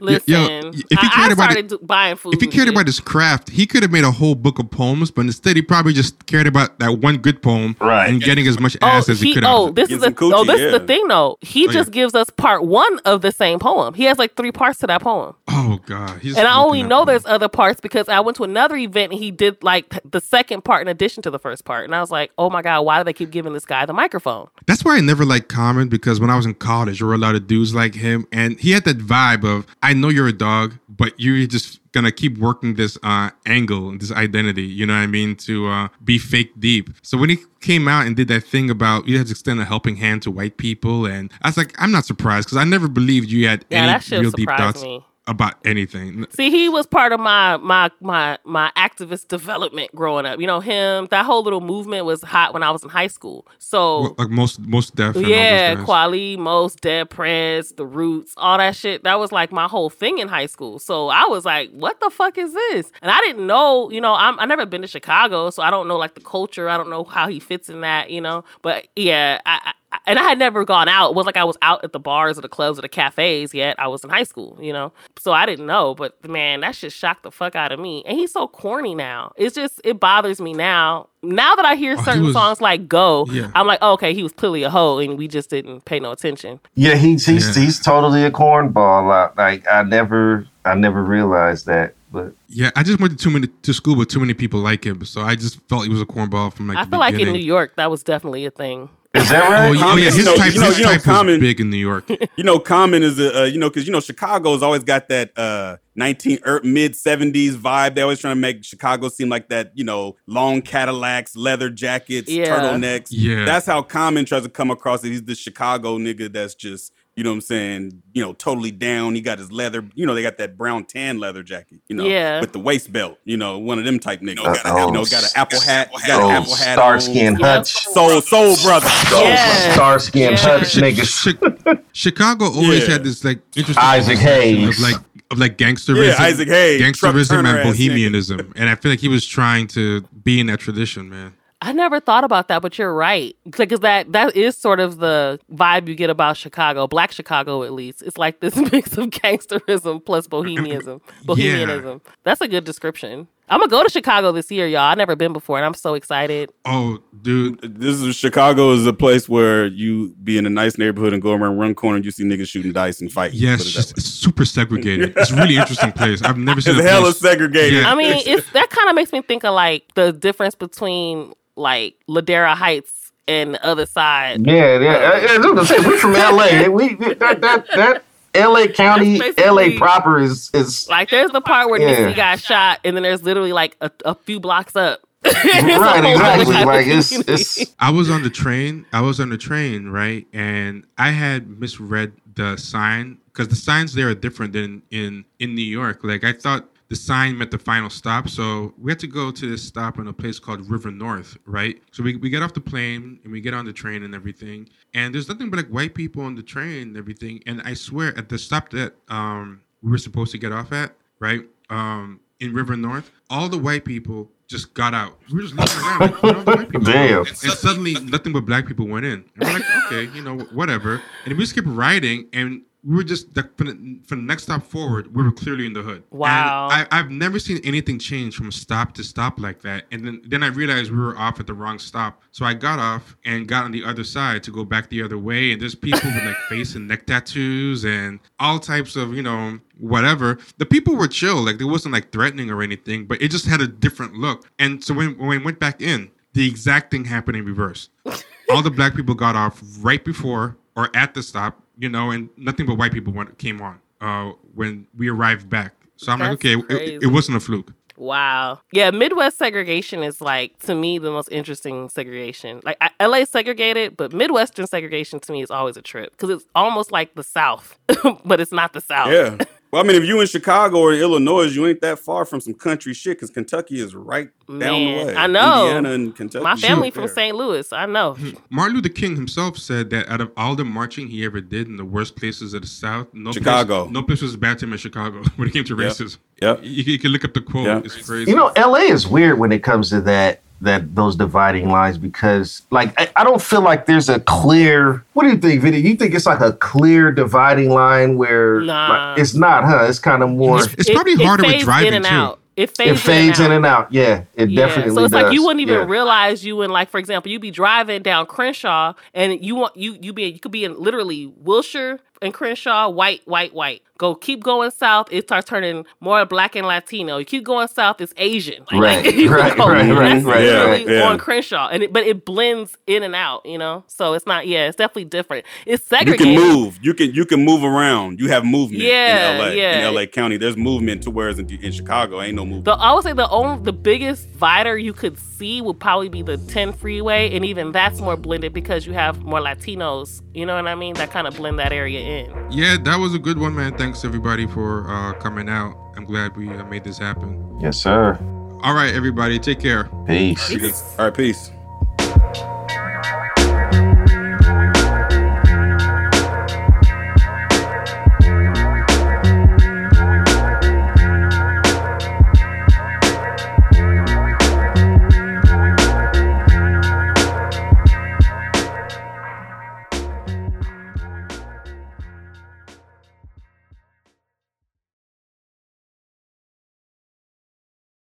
Listen, yo, if he cared I about started it- buying food. If he cared shit. about his craft, he could have made a whole book of poems, but instead he probably just cared about that one good poem Right. and getting as much Oh, ass as he, he, could have. oh, this is a, some oh, coochie, oh, this is the thing though. He Oh, just yeah. gives us part one of the same poem. He has like three parts to that poem, oh god, he's and I only know on- there's other parts because I went to another event and he did like the second part in addition to the first part, and I was like, oh my god, why do they keep giving this guy the microphone? That's why I never liked Common because when I was in college, there were a lot of dudes like him, and he had that vibe of I know you're a dog, but you're just gonna keep working this uh, angle this identity. You know what I mean? To uh, be fake deep. So when he came out and did that thing about you had to extend a helping hand to white people, and I was like, I'm not surprised because I never believed you had Yeah, any real deep thoughts me. About anything. See, he was part of my my my my activist development growing up. You know, him that whole little movement was hot when I was in high school. So Well, like most Mos Def. yeah. Kweli, Mos, Dead Prez, The Roots, all that shit. That was like my whole thing in high school. So I was like, what the fuck is this? And I didn't know, you know, I'm, I never been to Chicago, so I don't know like the culture. I don't know how he fits in that, you know. But yeah, I and I had never gone out. It was like I was out at the bars or the clubs or the cafes yet. I was in high school, you know. So I didn't know. But man, that shit shocked the fuck out of me. And he's so corny now. It's just it bothers me now. Now that I hear oh, he certain was- songs like Go, Yeah. I'm like, oh, okay, he was clearly a hoe and we just didn't pay no attention. Yeah, he's he's Yeah. he's totally a cornball. Like I never I never realized that. But Yeah, I just went to too many to school with too many people like him, so I just felt he was a cornball from like. I the feel like in. New York, that was definitely a thing. Is that Oh, right? yeah, oh, yeah, You his know- type, you know- his you know type Common- was big in New York. *laughs* You know, Common is a uh, you know because you know Chicago's always got that uh nineteen er, mid seventies vibe. They always trying to make Chicago seem like that you know long Cadillacs, leather jackets, Yeah. turtlenecks. Yeah. that's how Common tries to come across. He's the Chicago nigga that's just you know what I'm saying you know totally down. He got his leather. You know they got that brown tan leather jacket. You know Yeah. with the waist belt. You know one of them type niggas. Uh, got a, you know oh, got an apple hat. Got Oh, an apple hat. Starsky and on. Hutch. Soul Soul brother. Oh, Yes. Starsky and Yes. Hutch niggas. Chi- Chicago always Yeah. had this like interesting Isaac Hayes. of like of like gangsterism, Yeah, Isaac Hayes, gangsterism and bohemianism, and I feel like he was trying to be in that tradition, man. I never thought about that, but you're right. Because that that is sort of the vibe you get about Chicago, Black Chicago at least. It's like this *laughs* mix of gangsterism plus bohemianism. *clears throat* Bohemianism. That's a good description. I'm gonna go to Chicago this year, y'all. I've never been before, and I'm so excited. Oh, dude, this is Chicago is a place where you be in a nice neighborhood and go around one corner and you see niggas shooting dice and fighting. yes, Put it just that way. it's super segregated. It's a really interesting place. I've never seen it's a hella place. segregated. Yeah. I mean, it's that kind of makes me think of like the difference between like Ladera Heights and the other side. Yeah, yeah. I, I was gonna say we're from LA. *laughs* We that that that LA County, LA proper is is Like, there's the part where Yeah. Nipsey got shot, and then there's literally like a, a few blocks up. *laughs* Right. Exactly. Like it's it's *laughs* I was on the train. I was on the train, right? And I had misread the sign because the signs there are different than in in New York. Like I thought the sign meant the final stop, so we had to go to this stop in a place called River North, right? So we we get off the plane and we get on the train and everything, and there's nothing but like white people on the train and everything. And I swear at the stop that um we were supposed to get off at, right? Um in River North, all the white people just got out. We were just looking around. Like, all the white people? Damn. And, and suddenly, nothing but black people went in. And we're like, okay, you know, whatever. And we just kept riding, and we were just the, for, the, next stop forward, we were clearly in the hood. And Wow. I, I've never seen anything change from stop to stop like that. And then, then I realized we were off at the wrong stop. So I got off and got on the other side to go back the other way. And there's people with like face and neck tattoos and all types of, you know, whatever. The people were chill. Like, they wasn't like threatening or anything, but it just had a different look. And so when, when we went back in, the exact thing happened in reverse. *laughs* All the black people got off right before or at the stop, you know, and nothing but white people went, came on uh, when we arrived back. So I'm like, okay, it, it wasn't a fluke. Wow. Yeah, Midwest segregation is like to me the most interesting segregation. Like I, LA segregated, but Midwestern segregation to me is always a trip because it's almost like the South, *laughs* but it's not the South. Yeah. Well, I mean, if you in Chicago or Illinois, you ain't that far from some country shit because Kentucky is right down Man, the way. I know. Indiana and Kentucky. My family from. St. Louis. I know. Hmm. Martin Luther King himself said that out of all the marching he ever did in the worst places of the South, no Chicago. place, no place was as bad to him as Chicago *laughs* when it came to Yep. racism. Yep. You, you can look up the quote. Yep. It's crazy. you know LA is weird when it comes to that that those dividing lines because like I, I don't feel like there's a clear what do you think Vinny? you think it's like a clear dividing line where Nah. like, it's not huh it's kind of more It's probably harder with fades driving, in and too. out. It fades, it fades in and out yeah it Yeah, definitely so it's like you wouldn't even Yeah. realize you in like for example you be driving down Crenshaw and you want you you be you could be in literally Wilshire and Crenshaw, white, white, white. Go keep going south, it starts turning more black and Latino. You keep going south, it's Asian. *laughs* Like, Right, *laughs* you right, go- right, right, right, literally right. Yeah. on Crenshaw, and it, but it blends in and out. You know, so it's not. Yeah, it's definitely different. It's segregated. You can move. You can you can move around. You have movement Yeah, in LA. yeah. In LA County, there's movement to whereas in, in Chicago ain't no movement. The I would say the only the biggest divider you could see would probably be the 10 freeway, and even that's more blended because you have more Latinos. You know what I mean? That kind of blend that area in. Yeah, that was a good one, man. Thanks everybody for uh, coming out. I'm glad we uh, made this happen. Yes, sir. All right, everybody, take care. Peace. All right, peace.